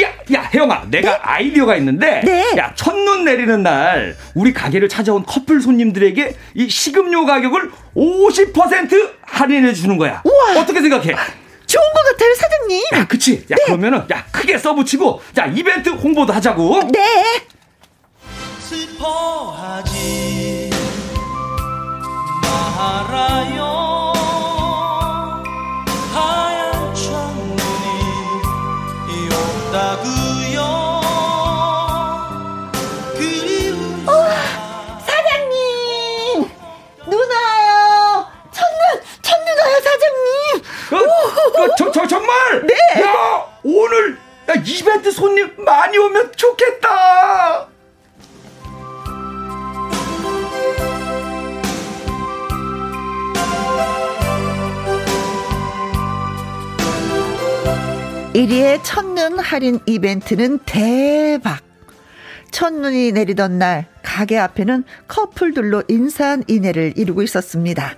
Speaker 6: 야, 야, 혜영아, 내가 네? 아이디어가 있는데, 네. 야, 첫눈 내리는 날, 우리 가게를 찾아온 커플 손님들에게 이 식음료 가격을 50% 할인해 주는 거야. 우와. 어떻게 생각해?
Speaker 1: 좋은 것 같아요, 사장님.
Speaker 6: 야, 그치? 야, 네. 그러면은, 야, 크게 써붙이고, 자, 이벤트 홍보도 하자고.
Speaker 1: 네. 슬퍼하지 말아요.
Speaker 6: 저, 저 정말
Speaker 1: 네
Speaker 6: 야, 오늘 야, 이벤트 손님 많이 오면 좋겠다
Speaker 1: 일위의 첫눈 할인 이벤트는 대박. 첫눈이 내리던 날 가게 앞에는 커플들로 인산 인해를 이루고 있었습니다.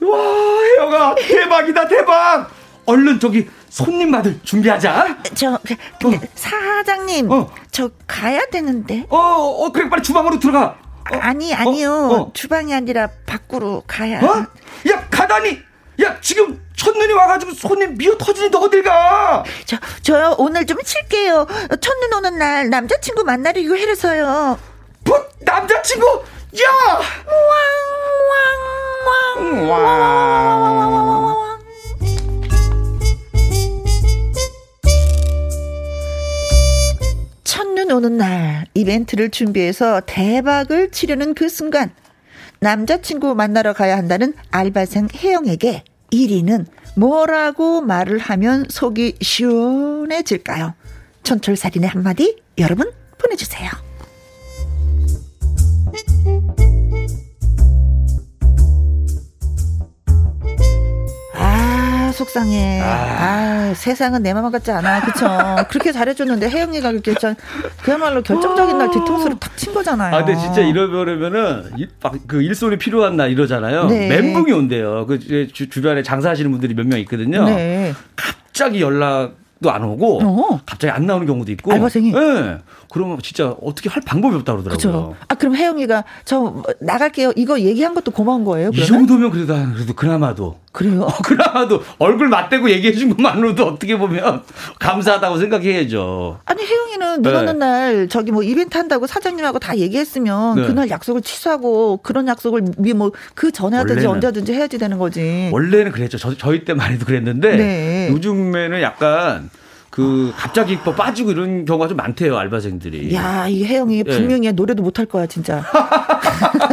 Speaker 6: 와, 혜영아 대박이다 대박. 얼른 저기 손님 받을 준비하자.
Speaker 1: 저 근데 어. 사장님, 어. 저 가야 되는데.
Speaker 6: 어, 어 그래 빨리 주방으로 들어가.
Speaker 1: 어, 아니 아니요 어, 어. 주방이 아니라 밖으로 가야.
Speaker 6: 어? 야 가다니. 야 지금 첫눈이 와가지고 손님 미어 터지니 너 어딜 가?
Speaker 1: 저, 저 오늘 좀 칠게요. 첫눈 오는 날 남자친구 만나려고 해서요.
Speaker 6: 뭐, 남자친구? 야! 왕, 왕, 왕.
Speaker 1: 눈 오는 날 이벤트를 준비해서 대박을 치려는 그 순간 남자친구 만나러 가야 한다는 알바생 혜영에게 1위는 뭐라고 말을 하면 속이 시원해질까요? 촌철살인의 한마디 여러분 보내주세요. 속상해. 아, 아 세상은 내맘 같지 않아. 그쵸. 그렇게 잘해줬는데 혜영이가 그렇게 참, 그야말로 결정적인 날 뒤통수를 탁 친 거잖아요.
Speaker 6: 아, 근데 진짜 이러면은, 그 일손이 필요한 날 이러잖아요. 네. 멘붕이 온대요. 그 주, 주변에 장사하시는 분들이 몇 명 있거든요. 네. 갑자기 연락, 도안 오고 어. 갑자기 안 나오는 경우도 있고.
Speaker 1: 알바생이.
Speaker 6: 네. 그러면 진짜 어떻게 할 방법이 없다 그러더라고요.
Speaker 1: 그쵸. 아 그럼 혜영이가 저 나갈게요. 이거 얘기한 것도 고마운 거예요. 그러면?
Speaker 6: 이 정도면 그래도 그래도 그나마도.
Speaker 1: 그래요? 어,
Speaker 6: 그나마도 얼굴 맞대고 얘기해 준 것만으로도 어떻게 보면 감사하다고 생각해야죠.
Speaker 1: 아니 혜영이는 눈 오는 네. 날 저기 뭐 이벤트 한다고 사장님하고 다 얘기했으면 네. 그날 약속을 취소하고 그런 약속을 뭐그 전에 하든지 언제든지 해야지 되는 거지.
Speaker 6: 원래는 그랬죠. 저, 저희 때만 해도 그랬는데 네. 요즘에는 약간 그 갑자기 뭐 빠지고 이런 경우가 좀 많대요 알바생들이.
Speaker 1: 야, 이 혜영이 예. 분명히 네. 노래도 못할 거야 진짜.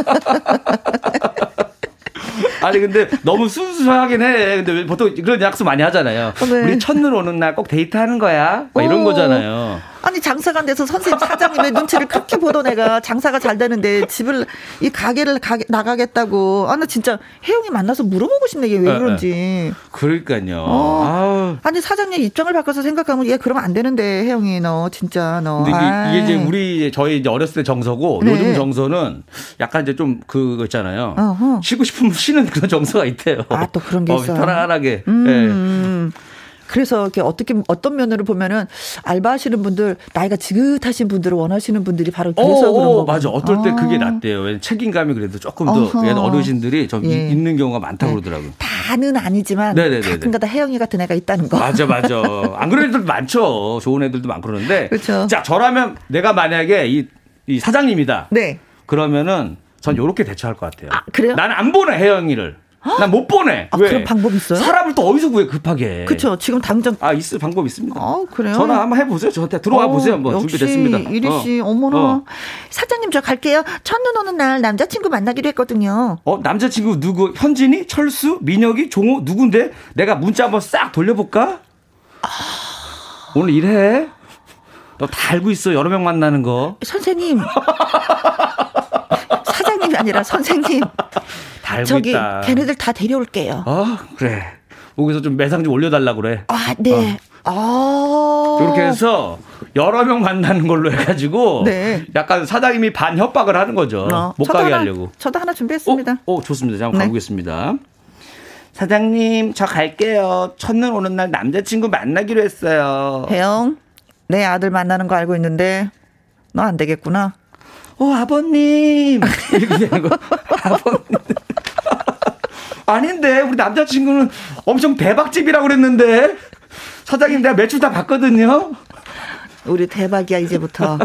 Speaker 6: 아니 근데 너무 순수하긴 해. 근데 보통 그런 약속 많이 하잖아요. 네. 우리 첫눈 오는 날 꼭 데이트하는 거야. 뭐 이런 어. 거잖아요.
Speaker 1: 아니 장사가 안 돼서 선생님 사장님의 눈치를 그렇게 보던 애가 장사가 잘 되는데 집을 이 가게를 가, 나가겠다고 아 나 진짜 혜영이 만나서 물어보고 싶네 이게 왜 네, 그런지 네.
Speaker 6: 그러니까요 어.
Speaker 1: 아니 사장님 입장을 바꿔서 생각하면 얘 그러면 안 되는데 혜영이 너 진짜 너
Speaker 6: 근데 이게, 이제 우리 저희 이제 어렸을 때 정서고 네. 요즘 정서는 약간 이제 좀 그거 있잖아요 어허. 쉬고 싶으면 쉬는 그런 정서가 있대요
Speaker 1: 아 또 그런 게 어, 있어요
Speaker 6: 편안하게
Speaker 1: 음. 네. 그래서 이렇게 어떻게 어떤 면으로 보면은 알바하시는 분들 나이가 지긋하신 분들을 원하시는 분들이 바로 그래서 어, 그런 거
Speaker 6: 맞아. 어떨 때 아. 그게 낫대요. 왜냐 책임감이 그래도 조금 더. 어르신들이 좀 예. 있는 경우가 많다고 네. 그러더라고요.
Speaker 1: 다는 아니지만 가끔가다 혜영이 같은 애가 있다는 거.
Speaker 6: 맞아, 맞아. 안 그런 애들도 많죠. 좋은 애들도 많고 그러는데.
Speaker 1: 그렇죠.
Speaker 6: 자, 저라면 내가 만약에 이, 이 사장님이다.
Speaker 1: 네.
Speaker 6: 그러면은 전 요렇게 대처할 것 같아요.
Speaker 1: 아, 그래요?
Speaker 6: 나는 안 보내 혜영이를. 난 못 보내.
Speaker 1: 아, 왜? 그런 방법 있어요?
Speaker 6: 사람을 또 어디서 구해 급하게.
Speaker 1: 그렇죠. 지금 당장
Speaker 6: 아 있을 방법 있습니다.
Speaker 1: 아 그래요?
Speaker 6: 전화 한번 해보세요. 저한테 들어와 어, 보세요. 한번 준비됐습니다.
Speaker 1: 이리 씨, 어. 머나 어. 사장님 저 갈게요. 첫눈 오는 날 남자친구 만나기로 했거든요.
Speaker 6: 어 남자친구 누구? 현진이, 철수, 민혁이, 종호 누군데? 내가 문자 한번 싹 돌려볼까? 아... 오늘 일해. 너 다 알고 있어. 여러 명 만나는 거.
Speaker 1: 선생님. 아니라 선생님.
Speaker 6: 다
Speaker 1: 저기
Speaker 6: 있다.
Speaker 1: 걔네들 다 데려올게요.
Speaker 6: 어 그래. 거기서 좀 매상 좀 올려달라 그래.
Speaker 1: 아 네. 어.
Speaker 6: 아. 이렇게 해서 여러 명 만나는 걸로 해가지고 네. 약간 사장님이 반 협박을 하는 거죠. 어. 못 가게
Speaker 1: 하나,
Speaker 6: 하려고.
Speaker 1: 저도 하나 준비했습니다.
Speaker 6: 어, 어 좋습니다. 잠깐 네. 가보겠습니다. 사장님 저 갈게요. 첫눈 오는 날 남자친구 만나기로 했어요.
Speaker 1: 혜영 내 아들 만나는 거 알고 있는데 너 안 되겠구나.
Speaker 6: 어 아버님 이렇게 되는 거. 아버님. 아닌데 우리 남자친구는 엄청 대박집이라고 그랬는데 사장님 내가 매출 다 봤거든요.
Speaker 1: 우리 대박이야 이제부터.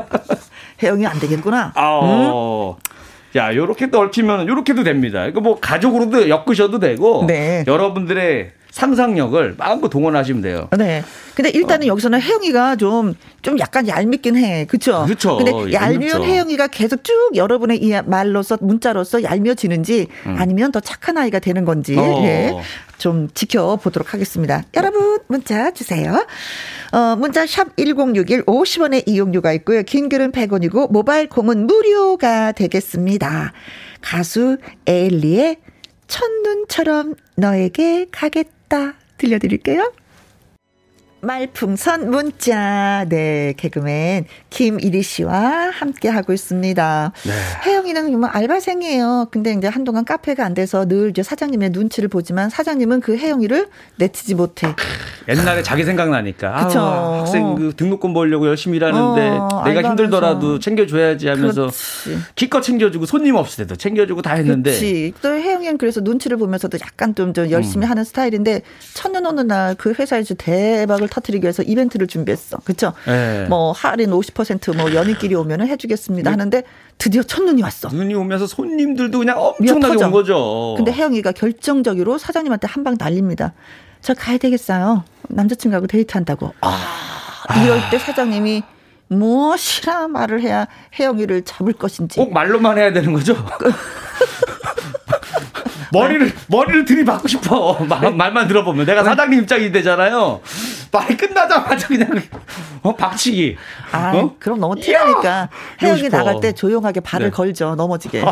Speaker 1: 혜영이 안 되겠구나.
Speaker 6: 아, 어. 응? 자, 요렇게 얽히면 요렇게도 됩니다. 이거 뭐 가족으로도 엮으셔도 되고 네. 여러분들의 상상력을 마음껏 동원하시면 돼요.
Speaker 1: 네. 근데 일단은 어. 여기서는 혜영이가 좀, 좀 약간 얄밉긴 해. 그쵸?
Speaker 6: 그쵸.
Speaker 1: 근데 얄미운 혜영이가 계속 쭉 여러분의 이 말로서, 문자로서 얄미워지는지 음. 아니면 더 착한 아이가 되는 건지, 어. 네. 좀 지켜보도록 하겠습니다. 여러분, 문자 주세요. 어, 문자 샵 1061 50원의 이용료가 있고요. 긴 글은 100원이고, 모바일 콩은 무료가 되겠습니다. 가수 에일리의 첫눈처럼 너에게 가겠다 들려드릴게요. 말풍선 문자. 네, 개그맨 김일희 씨와 함께 하고 있습니다. 네. 혜영이는 뭐 알바생이에요. 근데 이제 한동안 카페가 안 돼서 늘 이제 사장님의 눈치를 보지만 사장님은 그 혜영이를 내치지 못해.
Speaker 6: 옛날에 자기 생각나니까. 그쵸. 아, 학생 그 등록금 벌려고 열심히 일하는데 어, 내가 힘들더라도 챙겨줘야지 하면서 그렇지. 기껏 챙겨주고 손님 없을 때도 챙겨주고 다 했는데.
Speaker 1: 그렇지. 또 혜영이는 그래서 눈치를 보면서도 약간 좀, 좀 열심히 음. 하는 스타일인데 첫눈 오는 날 그 회사에서 대박을 터트리기 위해서 이벤트를 준비했어. 그렇죠? 네. 뭐 할인 50%뭐 연인끼리 오면은 해주겠습니다 네. 하는데 드디어 첫눈이 왔어.
Speaker 6: 눈이 오면서 손님들도 그냥 엄청나게 온 거죠.
Speaker 1: 근데 혜영이가 결정적으로 사장님한테 한 방 날립니다. 저 가야 되겠어요. 남자친구하고 데이트한다고. 아, 이럴 때 사장님이 무엇이라 말을 해야 혜영이를 잡을 것인지.
Speaker 6: 꼭 말로만 해야 되는 거죠? 머리를 머리를 들이받고 싶어. 말, 말만 들어보면 내가 사장님 입장이 되잖아요. 말이 끝나자마자 그냥 어 박치기.
Speaker 1: 아, 어? 그럼 너무 티나니까 혜영이 나갈 때 조용하게 발을 네. 걸죠. 넘어지게.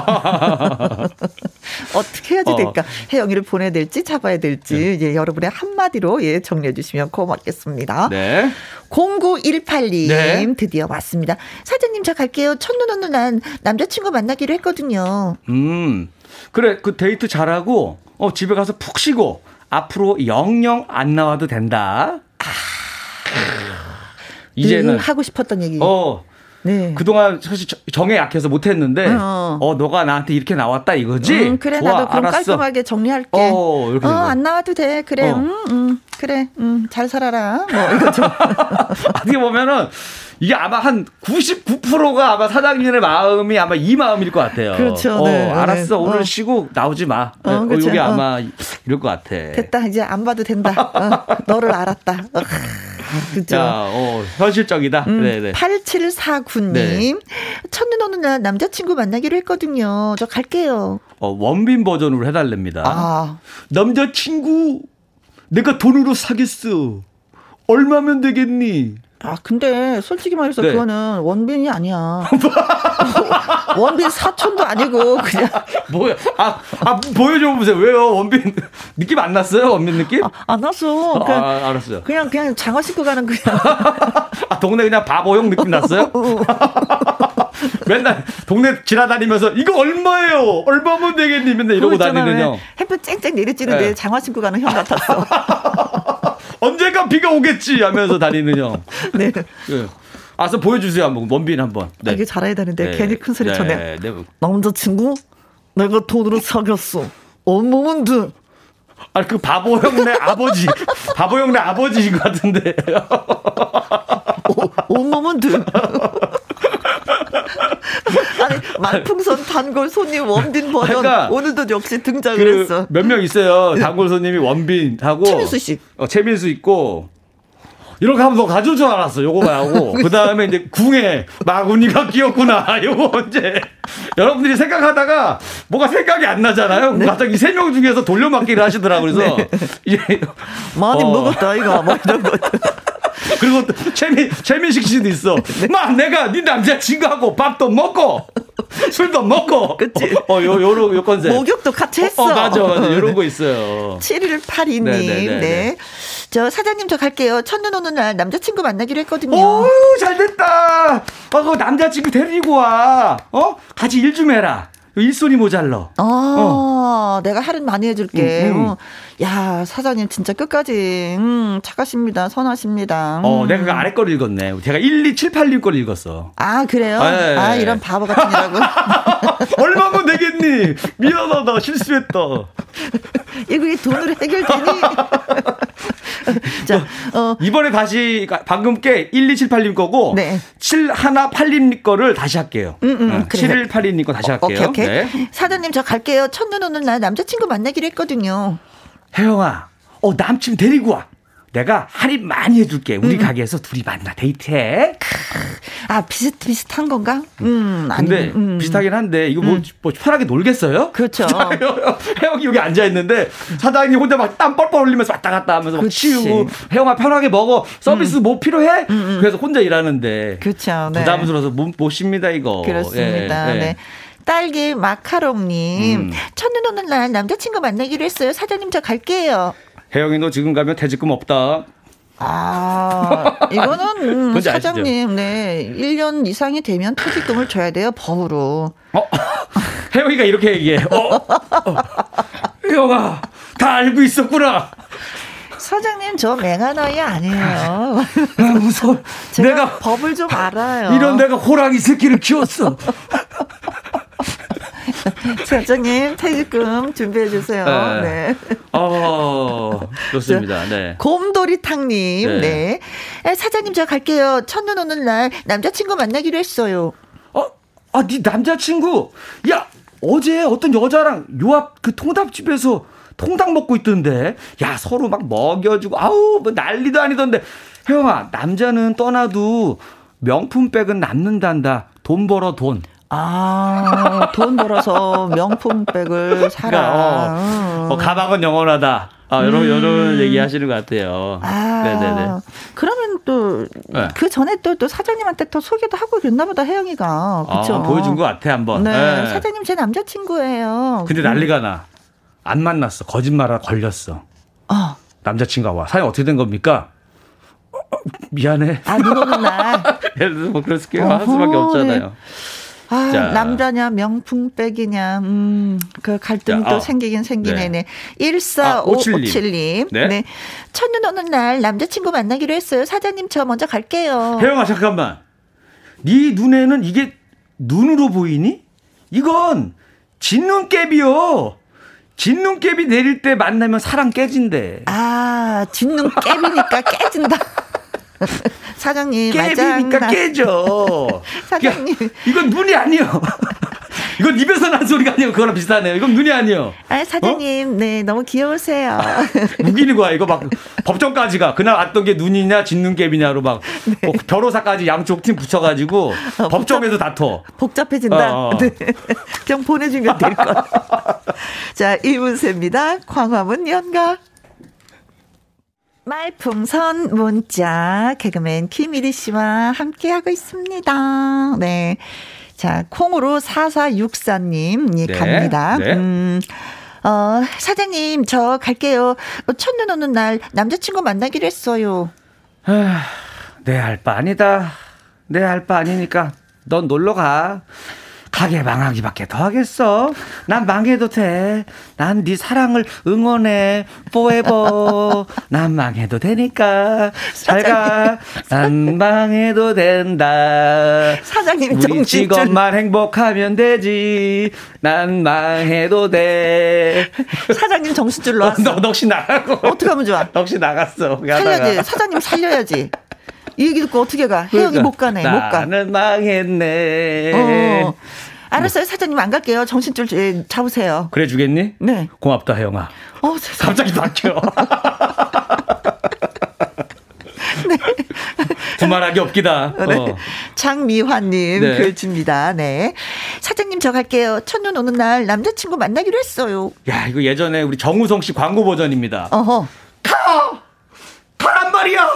Speaker 1: 어떻게 해야지 어. 될까? 어. 혜영이를 보내야 될지 잡아야 될지 네. 예, 여러분의 한마디로 예 정리해 주시면 고맙겠습니다. 네. 0918님 네. 드디어 왔습니다. 사장님 저 갈게요. 첫눈 오는 난 남자친구 만나기로 했거든요.
Speaker 6: 음. 그래 그 데이트 잘하고 어 집에 가서 푹 쉬고 앞으로 영영 안 나와도 된다. 아.
Speaker 1: 이제는 하고 싶었던 얘기.
Speaker 6: 어. 네. 그동안 사실 정에 약해서 못했는데, 어. 어, 너가 나한테 이렇게 나왔다 이거지? 음,
Speaker 1: 그래, 좋아, 나도 그럼 알았어. 깔끔하게 정리할게. 어, 이렇게 어, 안 나와도 돼. 그래, 어. 음, 음, 그래, 음, 잘 살아라. 뭐, 이거 좀.
Speaker 6: 어떻게 보면은, 이게 아마 한 99%가 아마 사장님의 마음이 아마 이 마음일 것 같아요.
Speaker 1: 그렇죠.
Speaker 6: 어, 네, 알았어. 네. 오늘 어. 쉬고 나오지 마. 어, 어 그렇죠. 이게 아마 어. 이럴 것 같아.
Speaker 1: 됐다. 이제 안 봐도 된다. 어, 너를 알았다.
Speaker 6: 그죠. 어, 현실적이다. 음, 네네.
Speaker 1: 8749님. 네. 첫눈 오는 날 남자친구 만나기로 했거든요. 저 갈게요.
Speaker 6: 어, 원빈 버전으로 해달랍니다. 아. 남자친구, 내가 돈으로 사겠어. 얼마면 되겠니?
Speaker 1: 아, 근데 솔직히 말해서 네. 그거는 원빈이 아니야. 원빈 사촌도 아니고 그냥
Speaker 6: 뭐야? 아, 아 보여줘 보세요. 왜요? 원빈 느낌 안 났어요? 원빈 느낌? 아,
Speaker 1: 안 났어. 그냥,
Speaker 6: 아, 알았어요.
Speaker 1: 그냥 그냥 장화 신고 가는 그냥.
Speaker 6: 아, 동네 그냥 바보형 느낌 났어요? 맨날 동네 지나다니면서 이거 얼마예요? 얼마면 되겠니? 맨날 이러고 다니는 형.
Speaker 1: 햇볕 쨍쨍 내리쬐는데 네. 장화 신고 가는 형 같았어.
Speaker 6: 언젠가 비가 오겠지 하면서 다니는 형. 네. 네. 아서 보여주세요 한번 원빈 한번.
Speaker 1: 네. 아, 이게 잘해야 되는데 네. 괜히 큰 소리 쳐내. 네. 네. 남자친구 내가 돈으로 사귀었어. 온몸은 드.
Speaker 6: 아니 그 바보 형네 아버지 바보 형네 아버지인 것 같은데.
Speaker 1: 온몸은 드. 아니 만풍선 단골 손님 원빈 버전 그러니까 오늘도 역시 등장을 그 했어.
Speaker 6: 몇 명 있어요. 단골 손님이 원빈하고
Speaker 1: 최민수 씨.
Speaker 6: 어, 최민수 있고 이렇게 하면 너 가져올 줄 알았어. 요거만 하고. 그 다음에 이제 궁에 마구니가 끼었구나. 요거 이제 여러분들이 생각하다가 뭐가 생각이 안 나잖아요. 네. 갑자기 세 명 중에서 돌려막기를 하시더라고요. 그래서 네. 이제
Speaker 1: 많이 어. 먹었다 이거 뭐 이런 것.
Speaker 6: 그리고 최민 최민식 씨도 있어. 네. 마 내가 네 남자친구하고 밥도 먹고 술도 먹고.
Speaker 1: 그치.
Speaker 6: 어, 어 요, 요런, 요 컨셉.
Speaker 1: 목욕도 같이 했어.
Speaker 6: 어, 어 맞아, 맞아. 요런 거 있어요.
Speaker 1: 7182님. 네네네. 네. 저 사장님 저 갈게요. 첫눈 오는 날 남자친구 만나기로 했거든요.
Speaker 6: 오, 잘 됐다. 어, 그 남자친구 데리고 와. 어? 같이 일 좀 해라. 일손이 모자러.
Speaker 1: 아, 어. 내가 할인 많이 해줄게. 음, 음. 어. 야, 사장님 진짜 끝까지, 음, 착하십니다. 선하십니다.
Speaker 6: 음. 어, 내가 그 아래 거를 읽었네. 제가 1, 2, 7, 8, 6 거를 읽었어.
Speaker 1: 아, 그래요? 네. 아, 이런 바보 같은 이라고.
Speaker 6: 얼마면 되겠니? 미안하다. 실수했다.
Speaker 1: 이거 돈으로 해결되니?
Speaker 6: 자, 어. 이번에 다시 방금 께 1278님 거고 네. 7182님 거를 다시 할게요. 음, 음, 어, 7182님 거 다시 할게요.
Speaker 1: 어, 오케이, 오케이. 네. 사장님 저 갈게요. 첫눈 오는 날 남자친구 만나기로 했거든요.
Speaker 6: 혜영아, 어 남친 데리고 와. 내가 할인 많이 해줄게. 우리 음. 가게에서 둘이 만나 데이트해.
Speaker 1: 아 비슷 비슷한 건가?
Speaker 6: 음, 근데 음. 비슷하긴 한데 이거 뭐, 음. 뭐 편하게 놀겠어요?
Speaker 1: 그렇죠.
Speaker 6: 혜영이 여기 앉아 있는데 사장님 혼자 막 땀 뻘뻘 흘리면서 왔다 갔다 하면서 막 치우고 혜영아 편하게 먹어. 서비스 음. 뭐 필요해? 음, 음. 그래서 혼자 일하는데
Speaker 1: 그렇죠.
Speaker 6: 네. 부담스러워서 못, 못 쉽니다 이거.
Speaker 1: 그렇습니다. 예, 예. 네. 딸기 마카롱님 음. 첫눈 오는 날 남자친구 만나기로 했어요. 사장님 저 갈게요.
Speaker 6: 혜영이 너 지금 가면 퇴직금 없다.
Speaker 1: 아, 이거는 음, 사장님, 네. 1년 이상이 되면 퇴직금을 줘야 돼요, 법으로. 어?
Speaker 6: 혜영이가 이렇게 얘기해. 어? 어. 혜영아, 다 알고 있었구나.
Speaker 1: 사장님, 저 맹한아이 아니에요.
Speaker 6: 아, 무서워.
Speaker 1: 내가 법을 좀 알아요.
Speaker 6: 이런 내가 호랑이 새끼를 키웠어.
Speaker 1: 사장님 퇴직금 준비해 주세요. 네. 네.
Speaker 6: 어, 좋습니다. 네.
Speaker 1: 곰돌이탕님, 네. 네. 사장님 저 갈게요. 첫눈 오는 날 남자친구 만나기로 했어요.
Speaker 6: 어, 아, 네 남자친구, 야 어제 어떤 여자랑 요 앞 그 통닭집에서 통닭 먹고 있던데, 야 서로 막 먹여주고, 아우 뭐 난리도 아니던데, 혜영아 남자는 떠나도 명품백은 남는단다. 돈 벌어 돈.
Speaker 1: 아, 돈 벌어서 명품백을 사라. 그러니까,
Speaker 6: 어, 어, 가방은 영원하다. 아, 이런, 음. 이런 얘기 하시는 것 같아요.
Speaker 1: 아, 네네네. 그러면 또, 네. 그 전에 또, 또 사장님한테 더 소개도 하고 그랬나 보다, 혜영이가. 그쵸?
Speaker 6: 아, 보여준 것 같아, 한 번.
Speaker 1: 네. 네. 사장님 제 남자친구예요.
Speaker 6: 근데 난리가 나. 안 만났어. 거짓말하 걸렸어. 어. 남자친구가 와. 사연 어떻게 된 겁니까? 어, 어, 미안해.
Speaker 1: 아, 눈 오는 날.
Speaker 6: 예를 들어서 뭐 그럴 수밖에 없잖아요. 네.
Speaker 1: 아, 자. 남자냐 명품백이냐 음, 그 갈등도 어. 생기긴 생기네. 네. 1457님. 아, 네. 네. 첫눈 오는 날 남자친구 만나기로 했어요. 사장님 저 먼저 갈게요.
Speaker 6: 혜영아 잠깐만. 네 눈에는 이게 눈으로 보이니? 이건 진눈깨비요. 진눈깨비 내릴 때 만나면 사랑 깨진대.
Speaker 1: 아, 진눈깨비니까 깨진다. 사장님
Speaker 6: 깨비니까 깨져. 사장님 야, 이건 눈이 아니요. 이건 입에서 난 소리가 아니고 그거랑 비슷하네요. 이건 눈이 아니요.
Speaker 1: 아 사장님, 어? 네 너무 귀여우세요.
Speaker 6: 우기는 거야. 이거 막 법정까지가 그날 왔던 게 눈이냐 진눈깨비냐로 막 네. 뭐 변호사까지 양쪽 팀 붙여가지고 어, 법정에서 다퉈.
Speaker 1: 복잡해진다. 어, 어. 네. 그냥 보내주면 될 것. 자, 1분세입니다. 광화문 연가. 말풍선 문자 개그맨 김일희 씨와 함께하고 있습니다. 네. 자, 콩으로 4464님, 예, 네, 갑니다. 네. 음, 어, 사장님, 저 갈게요. 첫눈 오는 날 남자친구 만나기로 했어요.
Speaker 6: 내할바 아니다. 내할바 아니니까 넌 놀러 가. 가게 망하기밖에 더 하겠어. 난 망해도 돼. 난 네 사랑을 응원해. 포에버. 난 망해도 되니까. 잘 가. 난 망해도 된다.
Speaker 1: 사장님
Speaker 6: 우리 정신줄. 직업만 행복하면 되지. 난 망해도 돼.
Speaker 1: 사장님 정신줄 놓았어.
Speaker 6: 너 넋이 나가고.
Speaker 1: 어떻게 하면 좋아?
Speaker 6: 넋이 나갔어.
Speaker 1: 살려야지. 사장님 살려야지. 이 얘기 듣고 어떻게 가? 혜영이 그러니까, 못 가네. 못 가.
Speaker 6: 나는 망했네. 어.
Speaker 1: 알았어요. 사장님 안 갈게요. 정신 줄 잡으세요.
Speaker 6: 그래 주겠니?
Speaker 1: 네.
Speaker 6: 고맙다, 혜영아. 어, 갑자기 바뀌어. 네. 두말하기 없기다. 네. 어.
Speaker 1: 장미화님 네. 글 줍니다. 네. 사장님 저 갈게요. 첫눈 오는 날 남자친구 만나기로 했어요.
Speaker 6: 야 이거 예전에 우리 정우성 씨 광고 버전입니다.
Speaker 1: 어허.
Speaker 6: 가! 가란 말이야!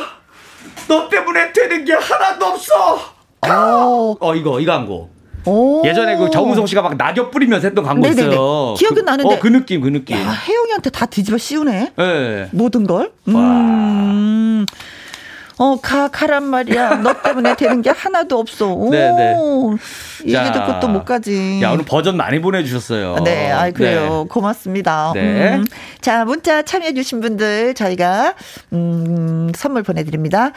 Speaker 6: 너 때문에 되는 게 하나도 없어. 어, 어 이거 이 광고. 오. 예전에 그 정우성 씨가 막 낙엽 뿌리면서 했던 광고 네네네. 있어요.
Speaker 1: 기억은 그, 나는데.
Speaker 6: 어, 그 느낌, 그 느낌.
Speaker 1: 야, 혜영이한테 다 뒤집어 씌우네.
Speaker 6: 네.
Speaker 1: 모든 걸. 음. 어, 가, 가란 말이야. 너 때문에 되는 게 하나도 없어. 오. 네네. 얘기 듣고 또 못 가지.
Speaker 6: 야, 오늘 버전 많이 보내주셨어요.
Speaker 1: 네, 아 그래요. 네. 고맙습니다. 네. 음. 자, 문자 참여해주신 분들 저희가, 음, 선물 보내드립니다.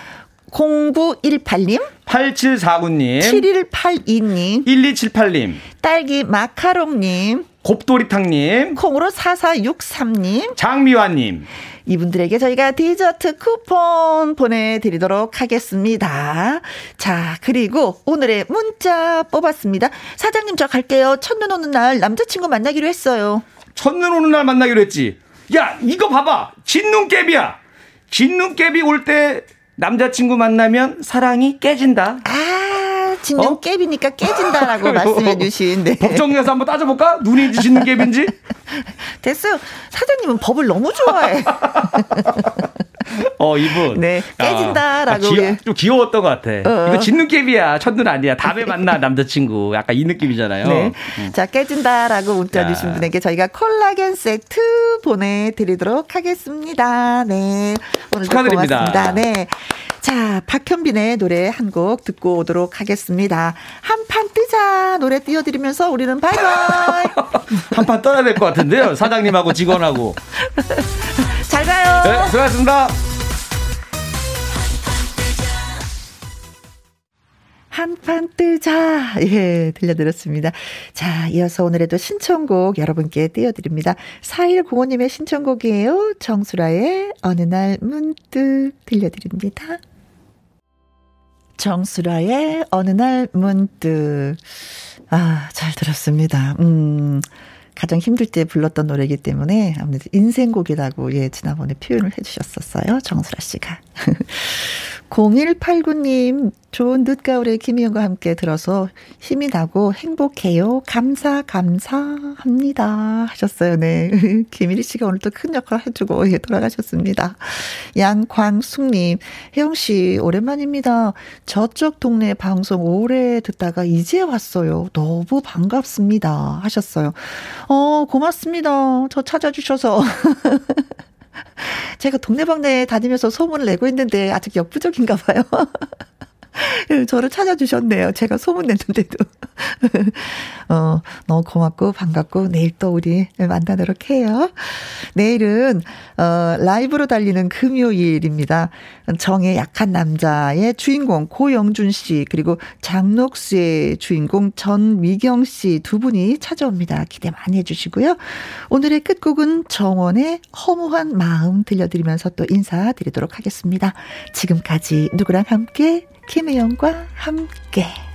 Speaker 1: 0918님,
Speaker 6: 8749님,
Speaker 1: 7182님,
Speaker 6: 1278님,
Speaker 1: 딸기 마카롱님,
Speaker 6: 곱돌이탕님,
Speaker 1: 콩으로 4463님,
Speaker 6: 장미화님,
Speaker 1: 이분들에게 저희가 디저트 쿠폰 보내드리도록 하겠습니다. 자, 그리고 오늘의 문자 뽑았습니다. 사장님, 저 갈게요. 첫눈 오는 날 남자친구 만나기로 했어요.
Speaker 6: 첫눈 오는 날 만나기로 했지. 야, 이거 봐봐. 진눈깨비야. 진눈깨비 올 때 남자친구 만나면 사랑이 깨진다.
Speaker 1: 아, 진눈 어? 깨비니까 깨진다라고 말씀해 주신. 네.
Speaker 6: 법정에서 한번 따져볼까? 눈이 진눈 깨비인지?
Speaker 1: 됐어요. 사장님은 법을 너무 좋아해.
Speaker 6: 어, 이분.
Speaker 1: 네, 깨진다라고. 아,
Speaker 6: 좀 귀여웠던 것 같아. 어. 이거 진눈깨비야. 첫눈 아니야. 다음에 만나, 남자친구. 약간 이 느낌이잖아요.
Speaker 1: 네. 음. 자, 깨진다라고 문자 주신 분에게 저희가 콜라겐 세트 보내드리도록 하겠습니다. 네. 오늘 축하드립니다. 고맙습니다. 네. 자, 박현빈의 노래 한 곡 듣고 오도록 하겠습니다. 한 판 뜨자 노래 띄워드리면서 우리는 바이바이.
Speaker 6: 한 판 떠야 될 것 같은데요. 사장님하고 직원하고.
Speaker 1: 잘 가요.
Speaker 6: 네, 수고하셨습니다.
Speaker 1: 한판 뜨자. 예, 들려드렸습니다. 자, 이어서 오늘에도 신청곡 여러분께 띄워드립니다. 4105님의 신청곡이에요. 정수라의 어느 날 문득 들려드립니다. 정수라의 어느 날 문득. 아, 잘 들었습니다. 음. 가장 힘들 때 불렀던 노래이기 때문에 아무래도 인생곡이라고 예 지난번에 표현을 해주셨었어요. 정수라 씨가 0189님, 좋은 늦가을에 김희영과 함께 들어서 힘이 나고 행복해요. 감사, 감사합니다. 하셨어요. 네. 김일희 씨가 오늘 또 큰 역할 해주고, 예, 돌아가셨습니다. 양광숙님, 혜영씨, 오랜만입니다. 저쪽 동네 방송 오래 듣다가 이제 왔어요. 너무 반갑습니다. 하셨어요. 어, 고맙습니다. 저 찾아주셔서. 제가 동네방네 다니면서 소문을 내고 있는데 아직 역부족인가 봐요. 저를 찾아주셨네요. 제가 소문냈는데도. 어, 너무 고맙고 반갑고 내일 또 우리 만나도록 해요. 내일은, 어, 라이브로 달리는 금요일입니다. 정의 약한 남자의 주인공 고영준 씨, 그리고 장록수의 주인공 전미경 씨 두 분이 찾아옵니다. 기대 많이 해주시고요. 오늘의 끝곡은 정원의 허무한 마음 들려드리면서 또 인사드리도록 하겠습니다. 지금까지 누구랑 함께 김혜영과 함께.